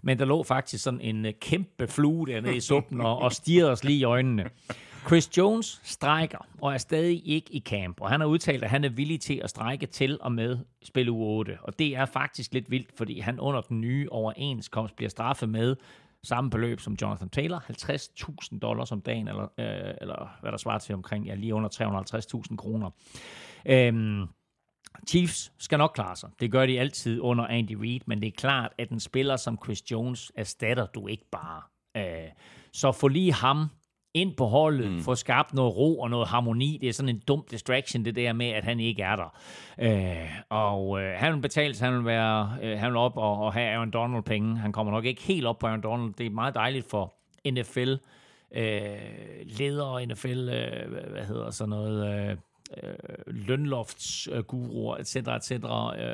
Men der lå faktisk sådan en øh, kæmpe flue dernede i suppen og, og stirrede os lige i øjnene. Chris Jones strækker og er stadig ikke i camp, og han har udtalt, at han er villig til at strække til og med spil u 8. Og det er faktisk lidt vildt, fordi han under den nye overenskomst bliver straffet med samme beløb som Jonathan Taylor, 50.000 dollars om dagen, eller, øh, eller hvad der svarer til omkring ja, lige under 350.000 kroner. Øhm, Chiefs skal nok klare sig. Det gør de altid under Andy Reid, men det er klart, at en spiller som Chris Jones erstatter du ikke bare. Øh, så få lige ham ind på holdet, mm. få skabt noget ro og noget harmoni. Det er sådan en dum distraction, det der med, at han ikke er der. Øh, og øh, han vil betales, han vil, være, øh, han vil op og, og have Aaron Donald penge. Han kommer nok ikke helt op på Aaron Donald. Det er meget dejligt for NFL, øh, ledere, NFL, øh, hvad hedder sådan noget... Øh, øh, lønloftsguruer, etc., etc., øh,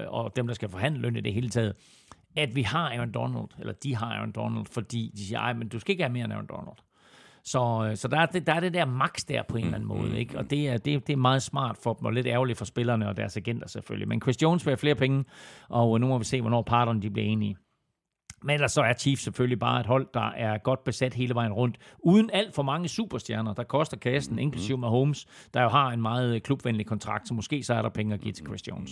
og dem, der skal forhandle løn i det hele taget, at vi har Aaron Donald, eller de har Aaron Donald, fordi de siger, ej, men du skal ikke have mere end Aaron Donald. Så, øh, så der, er det, der er det der max der på en eller anden måde, Mm, ikke? og det er, det, det er meget smart for dem, og lidt ærgerligt for spillerne og deres agenter selvfølgelig. Men Chris Jones vil have flere penge, og nu må vi se, hvornår parterne de bliver enige. Men ellers så er Chiefs selvfølgelig bare et hold, der er godt besat hele vejen rundt, uden alt for mange superstjerner, der koster kassen, inklusive Mahomes, der jo har en meget klubvenlig kontrakt, så måske så er der penge at give til Chris Jones.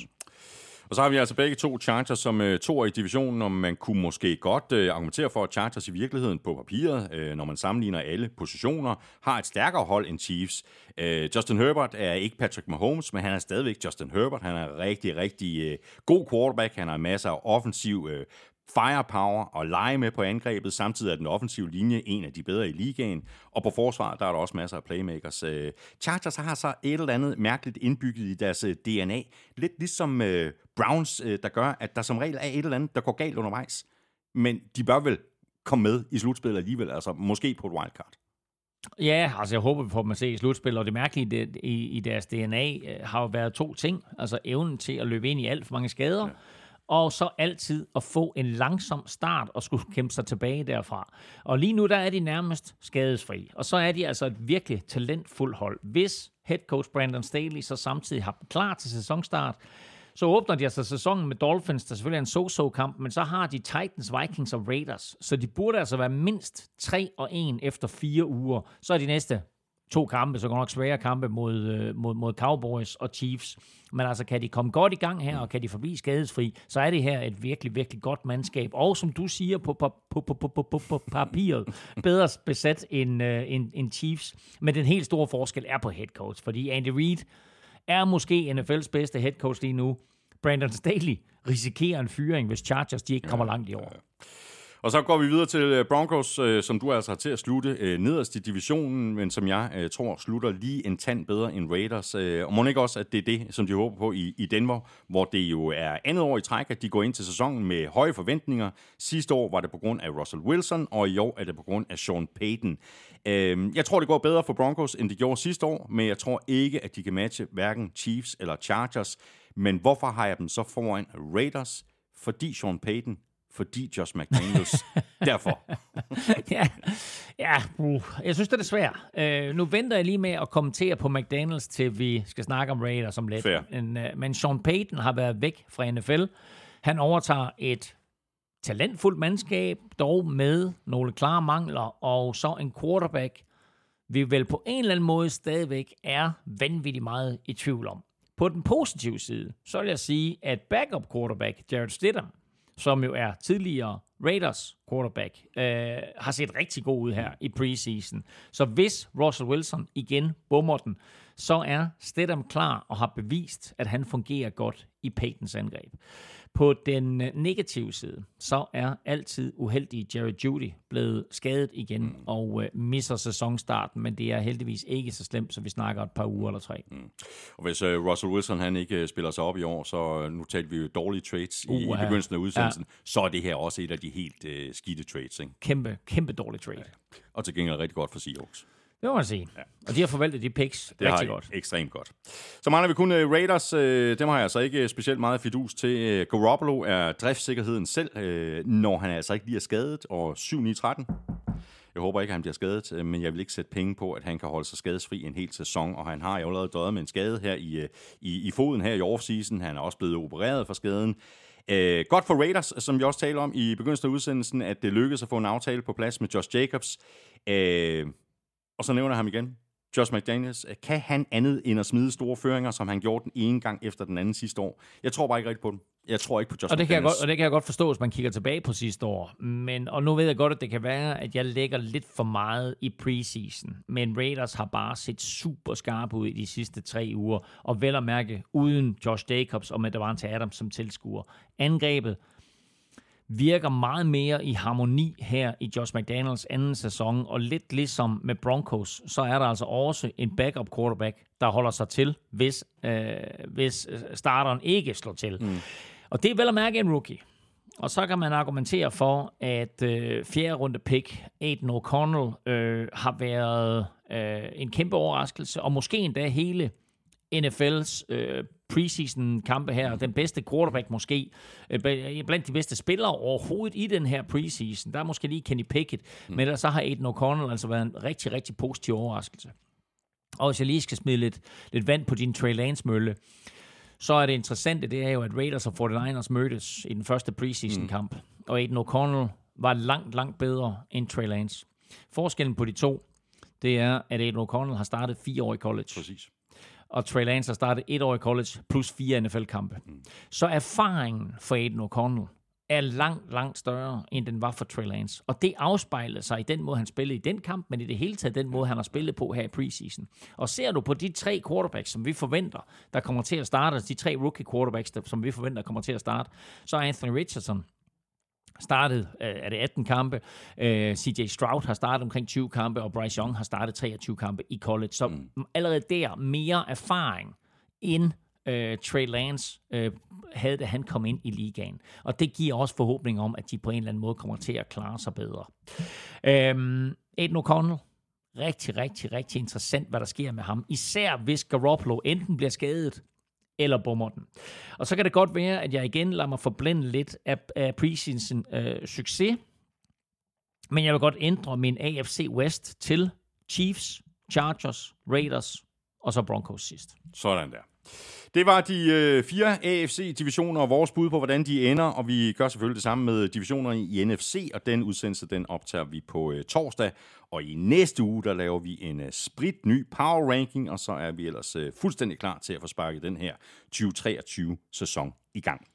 Og så har vi altså begge to Chargers som øh, to i divisionen, og man kunne måske godt øh, argumentere for, at Chargers i virkeligheden på papiret, øh, når man sammenligner alle positioner, har et stærkere hold end Chiefs. Øh, Justin Herbert er ikke Patrick Mahomes, men han er stadigvæk Justin Herbert. Han er rigtig, rigtig øh, god quarterback. Han har masser af offensiv øh, firepower og lege med på angrebet. Samtidig er den offensive linje en af de bedre i ligaen. Og på forsvaret, der er der også masser af playmakers. Øh, Chargers har så et eller andet mærkeligt indbygget i deres øh, DNA. Lidt ligesom øh, Browns, der gør, at der som regel er et eller andet, der går galt undervejs. Men de bør vel komme med i slutspillet alligevel, altså måske på et wildcard. Ja, altså jeg håber, vi får dem at se i slutspil, og det mærkelige det, i, i deres DNA øh, har jo været to ting. Altså evnen til at løbe ind i alt for mange skader, ja og så altid at få en langsom start og skulle kæmpe sig tilbage derfra. Og lige nu, der er de nærmest skadesfri. Og så er de altså et virkelig talentfuldt hold. Hvis head coach Brandon Staley så samtidig har klar til sæsonstart, så åbner de altså sæsonen med Dolphins, der selvfølgelig er en so-so-kamp, men så har de Titans, Vikings og Raiders. Så de burde altså være mindst 3 og 1 efter fire uger. Så er de næste to kampe, så går nok svære kampe mod, øh, mod, mod Cowboys og Chiefs. Men altså, kan de komme godt i gang her, og kan de forbi skadesfri, så er det her et virkelig, virkelig godt mandskab. Og som du siger på, på, på, på, på, på, på, på papiret, bedre besat end, øh, end, end Chiefs. Men den helt store forskel er på head coach, fordi Andy Reid er måske NFL's bedste head coach lige nu. Brandon Staley risikerer en fyring, hvis Chargers de ikke kommer langt i år. Og så går vi videre til øh, Broncos, øh, som du altså har til at slutte øh, nederst i divisionen, men som jeg øh, tror slutter lige en tand bedre end Raiders. Øh, og må ikke også, at det er det, som de håber på i, i Denver, hvor det jo er andet år i træk, at de går ind til sæsonen med høje forventninger. Sidste år var det på grund af Russell Wilson, og i år er det på grund af Sean Payton. Øh, jeg tror, det går bedre for Broncos, end det gjorde sidste år, men jeg tror ikke, at de kan matche hverken Chiefs eller Chargers. Men hvorfor har jeg dem så foran Raiders? Fordi Sean Payton fordi Josh McDaniels. Derfor. ja, ja uh, jeg synes, det er svært. Uh, nu venter jeg lige med at kommentere på McDaniels, til vi skal snakke om Raiders om lidt. Fair. Men, uh, men Sean Payton har været væk fra NFL. Han overtager et talentfuldt mandskab, dog med nogle klare mangler, og så en quarterback, vi vel på en eller anden måde stadigvæk er vanvittigt meget i tvivl om. På den positive side, så vil jeg sige, at backup quarterback Jared Stidham, som jo er tidligere Raiders quarterback, øh, har set rigtig god ud her i preseason. Så hvis Russell Wilson igen bummer den, så er Stedham klar og har bevist, at han fungerer godt i Peytons angreb. På den øh, negative side, så er altid uheldige Jerry Judy blevet skadet igen mm. og øh, misser sæsonstarten, men det er heldigvis ikke så slemt, så vi snakker et par uger eller tre. Mm. Og hvis uh, Russell Wilson han ikke spiller sig op i år, så uh, nu talte vi jo dårlige trades uh, i, i begyndelsen af udsendelsen, ja. så er det her også et af de helt uh, skidte trades. Ikke? Kæmpe, kæmpe dårlige trade. Ja. Og til gengæld rigtig godt for Seahawks. Det må man sige. Ja. Og de har forvaltet de picks det rigtig godt. ekstremt godt. Så mangler vi kun uh, Raiders. Uh, dem har jeg altså ikke specielt meget fidus til. Uh, Garoppolo er driftssikkerheden selv, uh, når han altså ikke lige er skadet, og 7-9-13. Jeg håber ikke, at han bliver skadet, men jeg vil ikke sætte penge på, at han kan holde sig skadesfri en hel sæson, og han har jo allerede døjet med en skade her i, i, i foden her i offseason. Han er også blevet opereret for skaden. Uh, godt for Raiders, som vi også talte om i begyndelsen af udsendelsen, at det lykkedes at få en aftale på plads med Josh Jacobs. Uh, og så nævner jeg ham igen. Josh McDaniels, kan han andet end at smide store føringer, som han gjorde den ene gang efter den anden sidste år? Jeg tror bare ikke rigtigt på den. Jeg tror ikke på Josh og det kan jeg godt, Og det kan jeg godt forstå, hvis man kigger tilbage på sidste år. Men, og nu ved jeg godt, at det kan være, at jeg lægger lidt for meget i preseason. Men Raiders har bare set super skarpe ud i de sidste tre uger. Og vel at mærke, uden Josh Jacobs og med Davante Adams som tilskuer. Angrebet virker meget mere i harmoni her i Josh McDaniels anden sæson, og lidt ligesom med Broncos, så er der altså også en backup quarterback, der holder sig til, hvis, øh, hvis starteren ikke slår til. Mm. Og det er vel at mærke en rookie. Og så kan man argumentere for, at øh, fjerde runde pick, Aiden O'Connell, øh, har været øh, en kæmpe overraskelse, og måske endda hele NFL's øh, preseason-kampe her. Den bedste quarterback måske, øh, blandt de bedste spillere overhovedet i den her preseason. Der er måske lige Kenny Pickett, mm. men ellers så har Aiden O'Connell altså været en rigtig, rigtig positiv overraskelse. Og hvis jeg lige skal smide lidt, lidt vand på din Trey Lance-mølle, så er det interessante, det er jo, at Raiders og 49ers mødtes i den første preseason-kamp. Mm. Og Aiden O'Connell var langt, langt bedre end Trey Lance. Forskellen på de to, det er, at Aiden O'Connell har startet fire år i college. Præcis og Trey Lance har startet et år i college, plus fire NFL-kampe. Mm. Så erfaringen for Aiden O'Connell er langt, langt større, end den var for Trey Lance. Og det afspejler sig i den måde, han spillede i den kamp, men i det hele taget den måde, han har spillet på her i preseason. Og ser du på de tre quarterbacks, som vi forventer, der kommer til at starte, de tre rookie quarterbacks, der, som vi forventer kommer til at starte, så er Anthony Richardson startet, øh, er det 18 kampe. Øh, CJ Stroud har startet omkring 20 kampe, og Bryce Young har startet 23 kampe i college. Så mm. allerede der mere erfaring end øh, Trey Lance øh, havde, da han kom ind i ligaen. Og det giver også forhåbning om, at de på en eller anden måde kommer til at klare sig bedre. Øhm, Aiden O'Connell, rigtig, rigtig, rigtig interessant, hvad der sker med ham. Især hvis Garoppolo enten bliver skadet, eller bommer den. Og så kan det godt være, at jeg igen lader mig forblænde lidt af, af preseason øh, succes, men jeg vil godt ændre min AFC West til Chiefs, Chargers, Raiders og så Broncos sidst. Sådan der. Det var de øh, fire AFC-divisioner og vores bud på, hvordan de ender, og vi gør selvfølgelig det samme med divisionerne i NFC, og den udsendelse, den optager vi på øh, torsdag. Og i næste uge, der laver vi en øh, sprit ny power ranking, og så er vi ellers øh, fuldstændig klar til at få sparket den her 2023-sæson i gang.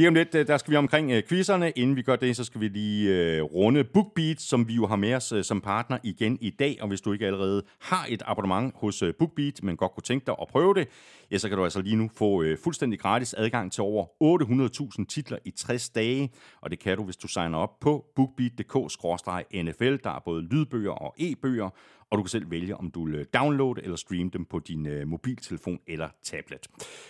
Lige om lidt, øh, der skal vi omkring øh, quizzerne. Inden vi gør det, så skal vi lige øh, runde BookBeat, som vi jo har med os øh, som partner igen i dag. Og hvis du ikke allerede har et abonnement hos øh, BookBeat, men godt kunne tænke dig at prøve det, ja, så kan du altså lige nu få fuldstændig gratis adgang til over 800.000 titler i 60 dage. Og det kan du, hvis du signer op på bookbeat.dk-nfl. Der er både lydbøger og e-bøger, og du kan selv vælge, om du vil øh, downloade eller streame dem på din øh, mobiltelefon eller tablet.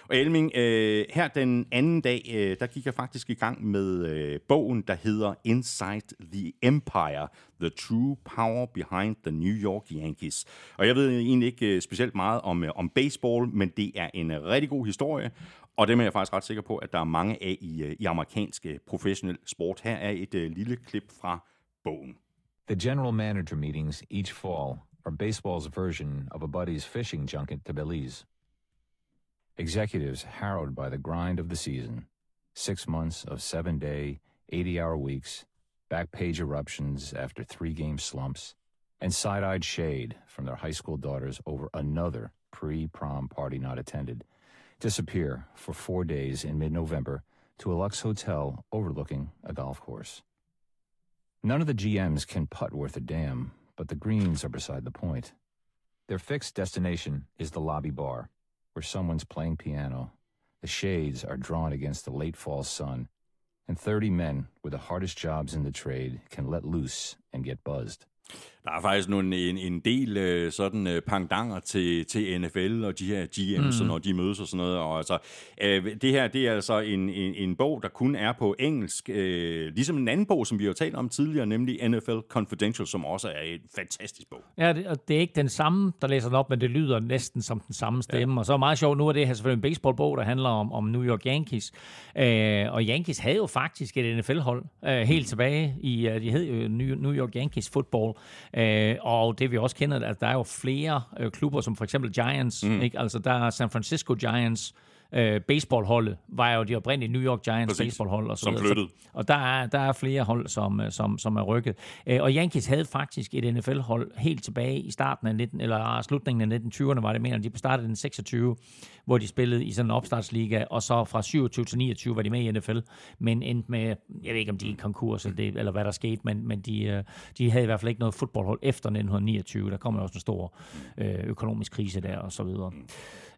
Og Elming, øh, her den anden dag, øh, der gik jeg faktisk i gang med øh, bogen, der hedder Inside the Empire, The True Power Behind the New York Yankees. Og jeg ved egentlig ikke øh, specielt meget om, øh, om baseball, men det er en øh, rigtig god historie, og det er jeg faktisk ret sikker på, at der er mange af i, øh, i amerikansk øh, professionel sport. Her er et øh, lille klip fra bogen. The general manager meetings each fall are baseball's version of a buddy's fishing junket to Belize. Executives harrowed by the grind of the season. Six months of seven day, 80 hour weeks, back page eruptions after three game slumps, and side eyed shade from their high school daughters over another pre prom party not attended. Disappear for four days in mid November to a Lux hotel overlooking a golf course. None of the GMs can putt worth a damn, but the greens are beside the point. Their fixed destination is the lobby bar, where someone's playing piano. The shades are drawn against the late fall sun, and 30 men with the hardest jobs in the trade can let loose and get buzzed. Der er faktisk nogle, en, en del øh, sådan øh, pangdanger til, til NFL og de her GM's, mm. når de mødes og sådan noget. Og altså, øh, det her det er altså en, en, en bog, der kun er på engelsk, øh, ligesom en anden bog, som vi har talt om tidligere, nemlig NFL Confidential, som også er en fantastisk bog. Ja, det, og det er ikke den samme, der læser den op, men det lyder næsten som den samme stemme. Ja. Og så er meget sjovt, nu er det her selvfølgelig en baseballbog, der handler om, om New York Yankees. Øh, og Yankees havde jo faktisk et NFL-hold øh, helt tilbage i, øh, de hed jo New York Yankees Football. Øh, og det vi også kender, at der er jo flere øh, klubber, som for eksempel Giants. Mm. Ikke? Altså der er San Francisco Giants, øh, baseballholdet var jo de oprindelige New York Giants Præcis. baseballhold. Og så Som flyttede. Så, og der er, der er flere hold, som, øh, som, som er rykket. Øh, og Yankees havde faktisk et NFL-hold helt tilbage i starten af 19, eller slutningen af 1920'erne, var det, mener de startede den 26, hvor de spillede i sådan en opstartsliga, og så fra 27 til 29 var de med i NFL, men endte med, jeg ved ikke om de er i konkurs, eller, det, eller hvad der skete, men, men de, øh, de havde i hvert fald ikke noget fodboldhold efter 1929. Der kom jo også en stor øh, økonomisk krise der, og så videre.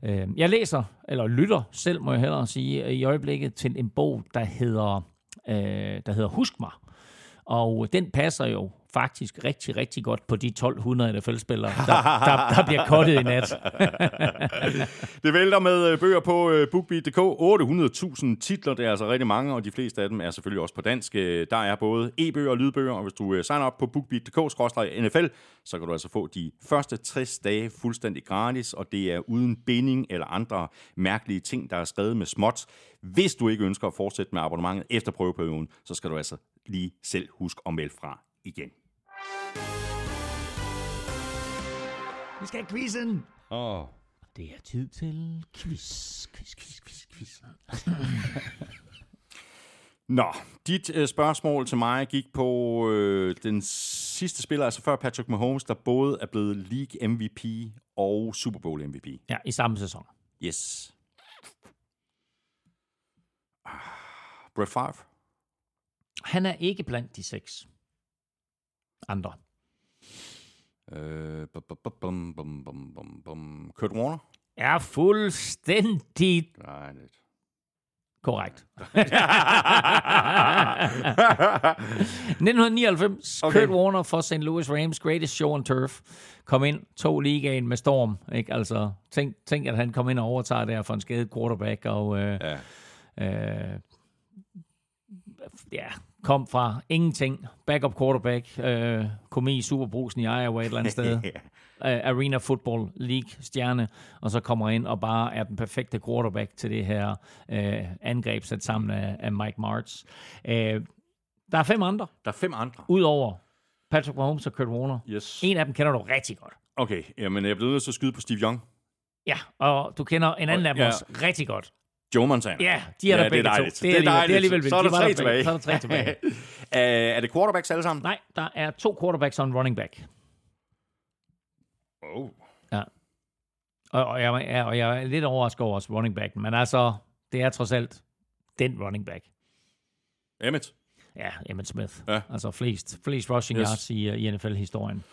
Øh, jeg læser, eller lytter selv, må jeg hellere sige, i øjeblikket til en bog, der hedder, der hedder Husk mig. Og den passer jo faktisk rigtig, rigtig godt på de 1200 NFL-spillere, der, der, der bliver kottet i nat. Det vælter med øh, bøger på øh, BookBeat.dk. 800.000 titler, det er altså rigtig mange, og de fleste af dem er selvfølgelig også på dansk. Øh, der er både e-bøger og lydbøger, og hvis du signer op på BookBeat.dk-nfl, så kan du altså få de første 60 dage fuldstændig gratis, og det er uden binding eller andre mærkelige ting, der er skrevet med småt. Hvis du ikke ønsker at fortsætte med abonnementet efter prøveperioden, så skal du altså lige selv huske at melde fra igen. Vi skal have quizzen. Oh. Det er tid til quiz, quiz, quiz, quiz, quiz. Nå, dit øh, spørgsmål til mig gik på øh, den sidste spiller, altså før Patrick Mahomes, der både er blevet League MVP og Super Bowl MVP. Ja, i samme sæson. Yes. Ah, Brett Favre. Han er ikke blandt de seks andre. Øh, bum, bum, bum, bum, bum, bum. Kurt Warner. Er fuldstændig det... korrekt. 1999, Okay. okay. Kurt Warner for St. Louis Rams, greatest show on turf, kom ind, tog ligaen med storm. Ikke? Altså, tænk, tænk, at han kom ind og overtager der for en skadet quarterback, og øh, Ja. øh, ja, kom fra ingenting, backup quarterback, øh, kom i Superbrusen i Iowa et eller andet sted. uh, Arena Football League stjerne, og så kommer ind og bare er den perfekte quarterback til det her uh, angreb sat sammen af, af Mike Martz. Uh, der er fem andre, Der er fem andre. udover Patrick Mahomes og Kurt Warner. Yes. En af dem kender du rigtig godt. Okay, jamen jeg bliver nødt til at skyde på Steve Young. Ja, og du kender en anden af dem Ja. også rigtig godt. Joe Montana. Ja, de er der det begge er to. dejligt. Det er alligevel- det er alligevel. Så er der De tre der tilbage. så er der tre tilbage. uh, er det quarterbacks alle sammen? Nej, der er to quarterbacks og en running back. Oh. Ja. Og, og, jeg, ja, og jeg er lidt overrasket over running back, men altså, det er trods alt den running back. Emmett. Ja, Emmett Smith. Ja. Altså flest, flest rushing Yes. yards i, uh, i NFL-historien.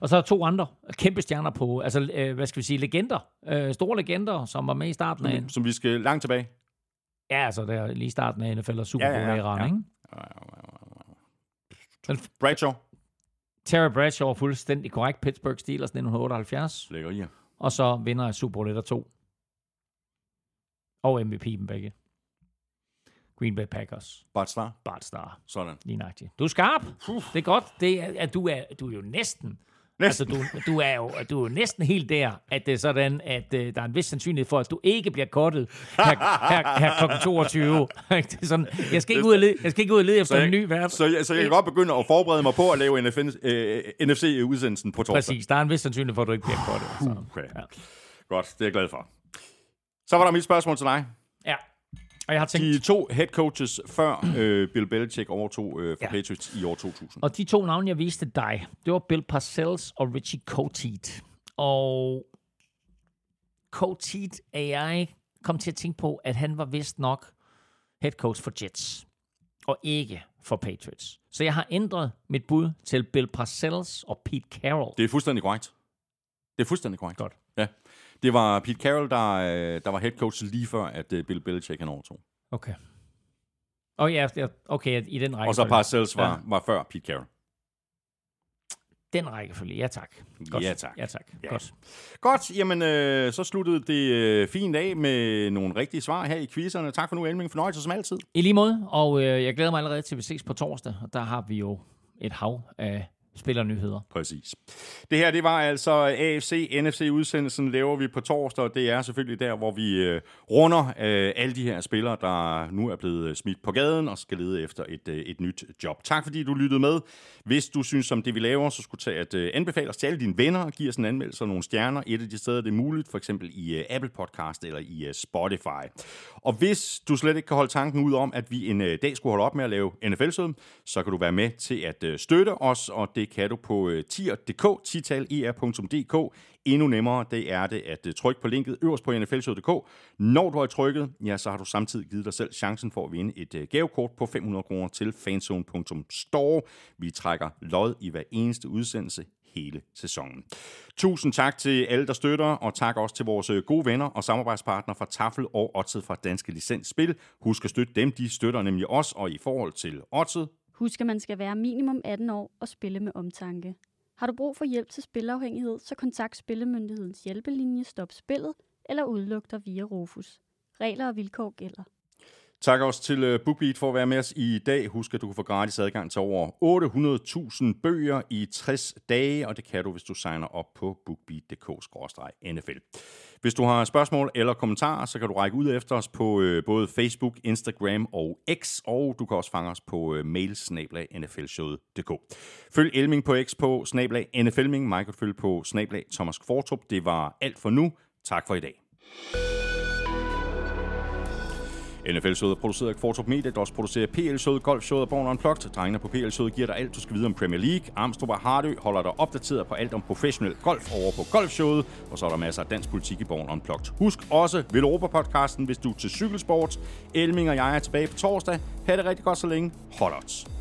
Og så er der to andre kæmpe stjerner på, altså, øh, hvad skal vi sige, legender. Øh, store legender, som var med i starten af, Som, som vi skal langt tilbage. ja, altså der, lige starten af NFL og Super Ja, ja, ja, Bowl-æraen, ja. ikke? Bradshaw. Terry Bradshaw er fuldstændig korrekt. Pittsburgh Steelers 1978. Lægger i. Og så vinder af Super Bowl 1 og 2. Og MVP dem begge. Green Bay Packers. Bart Starr. Bart Starr. Sådan. Lige nøjagtigt. Du er skarp. Det er godt. Det er, at du, er, du er jo næsten... Næsten. Altså, du, du, er jo, du er jo næsten helt der, at det er sådan, at uh, der er en vis sandsynlighed for, at du ikke bliver kortet her, her, her kl. 22. det er sådan, jeg skal ikke ud og lede, jeg skal ikke ud og lede efter en ny vært. så, jeg, så jeg kan godt begynde at forberede mig på at lave NFN, øh, NFC-udsendelsen på torsdag. Præcis. Der er en vis sandsynlighed for, at du ikke bliver kortet. Så. Okay. Ja. Godt, det er jeg glad for. Så var der mit spørgsmål til dig. Og jeg har tænkt, De to head coaches før øh, Bill Belichick overtog øh, for Ja. Patriots i år 2000. Og de to navne, jeg viste dig, det var Bill Parcells og Richie Coteed. Og Coteed er jeg kom til at tænke på, at han var vist nok head coach for Jets, og ikke for Patriots. Så jeg har ændret mit bud til Bill Parcells og Pete Carroll. Det er fuldstændig korrekt. Det er fuldstændig korrekt. Godt. Det var Pete Carroll, der, øh, der var head coach lige før, at øh, Bill Belichick han overtog. Okay. Og ja, ja, okay, i den række. Og så Parcells var, Ja. var før Pete Carroll. Den rækkefølge, ja tak. Godt. Ja, tak. Ja tak, Ja. godt. Godt, jamen øh, så sluttede det øh, fint af med nogle rigtige svar her i quizzerne. Tak for nu, Elming. Fornøjelse som altid. I lige måde, og øh, jeg glæder mig allerede til, at vi ses på torsdag, og der har vi jo et hav af spillernyheder. Præcis. Det her, det var altså AFC, NFC-udsendelsen laver vi på torsdag, og det er selvfølgelig der, hvor vi øh, runder øh, alle de her spillere, der nu er blevet øh, smidt på gaden og skal lede efter et, øh, et nyt job. Tak fordi du lyttede med. Hvis du synes om det, vi laver, så skulle tage at øh, anbefale os til alle dine venner og give os en anmeldelse og nogle stjerner. Et af de steder, det er muligt, for eksempel i øh, Apple Podcast eller i øh, Spotify. Og hvis du slet ikke kan holde tanken ud om, at vi en øh, dag skulle holde op med at lave NFL-søden, så kan du være med til at øh, støtte os, og det kan du på øh, tier.dk, tital.er.dk. Endnu nemmere, det er det at øh, trykke på linket øverst på nflshow.dk. Når du har trykket, ja, så har du samtidig givet dig selv chancen for at vinde et øh, gavekort på 500 kroner til fanzone.store. Vi trækker lod i hver eneste udsendelse hele sæsonen. Tusind tak til alle, der støtter, og tak også til vores øh, gode venner og samarbejdspartnere fra Tafel og Odset fra Danske Licens Spil. Husk at støtte dem, de støtter nemlig os, og i forhold til Odset, Husk, at man skal være minimum 18 år og spille med omtanke. Har du brug for hjælp til spilafhængighed, så kontakt Spillemyndighedens hjælpelinje Stop Spillet eller udluk dig via Rufus. Regler og vilkår gælder. Tak også til øh, BookBeat for at være med os i dag. Husk, at du kan få gratis adgang til over 800.000 bøger i 60 dage, og det kan du, hvis du signer op på bookbeat.dk-nfl. Hvis du har spørgsmål eller kommentarer, så kan du række ud efter os på øh, både Facebook, Instagram og X, og du kan også fange os på uh, mail Følg Elming på X på snablag NFLming, mig kan følge på snablag Thomas Kvartrup. Det var alt for nu. Tak for i dag. NFL-showet er produceret af Kvartrup Media, der også producerer PL-showet, Golf-showet og Born Unplugged. Drengene på PL-showet giver dig alt, du skal vide om Premier League. Armstrong og Hardø holder dig opdateret på alt om professionel golf over på Golf-showet. Og så er der masser af dansk politik i Born Unplugged. Husk også Veloropa-podcasten, hvis du er til cykelsport. Elming og jeg er tilbage på torsdag. Ha' det rigtig godt så længe. Hold odds.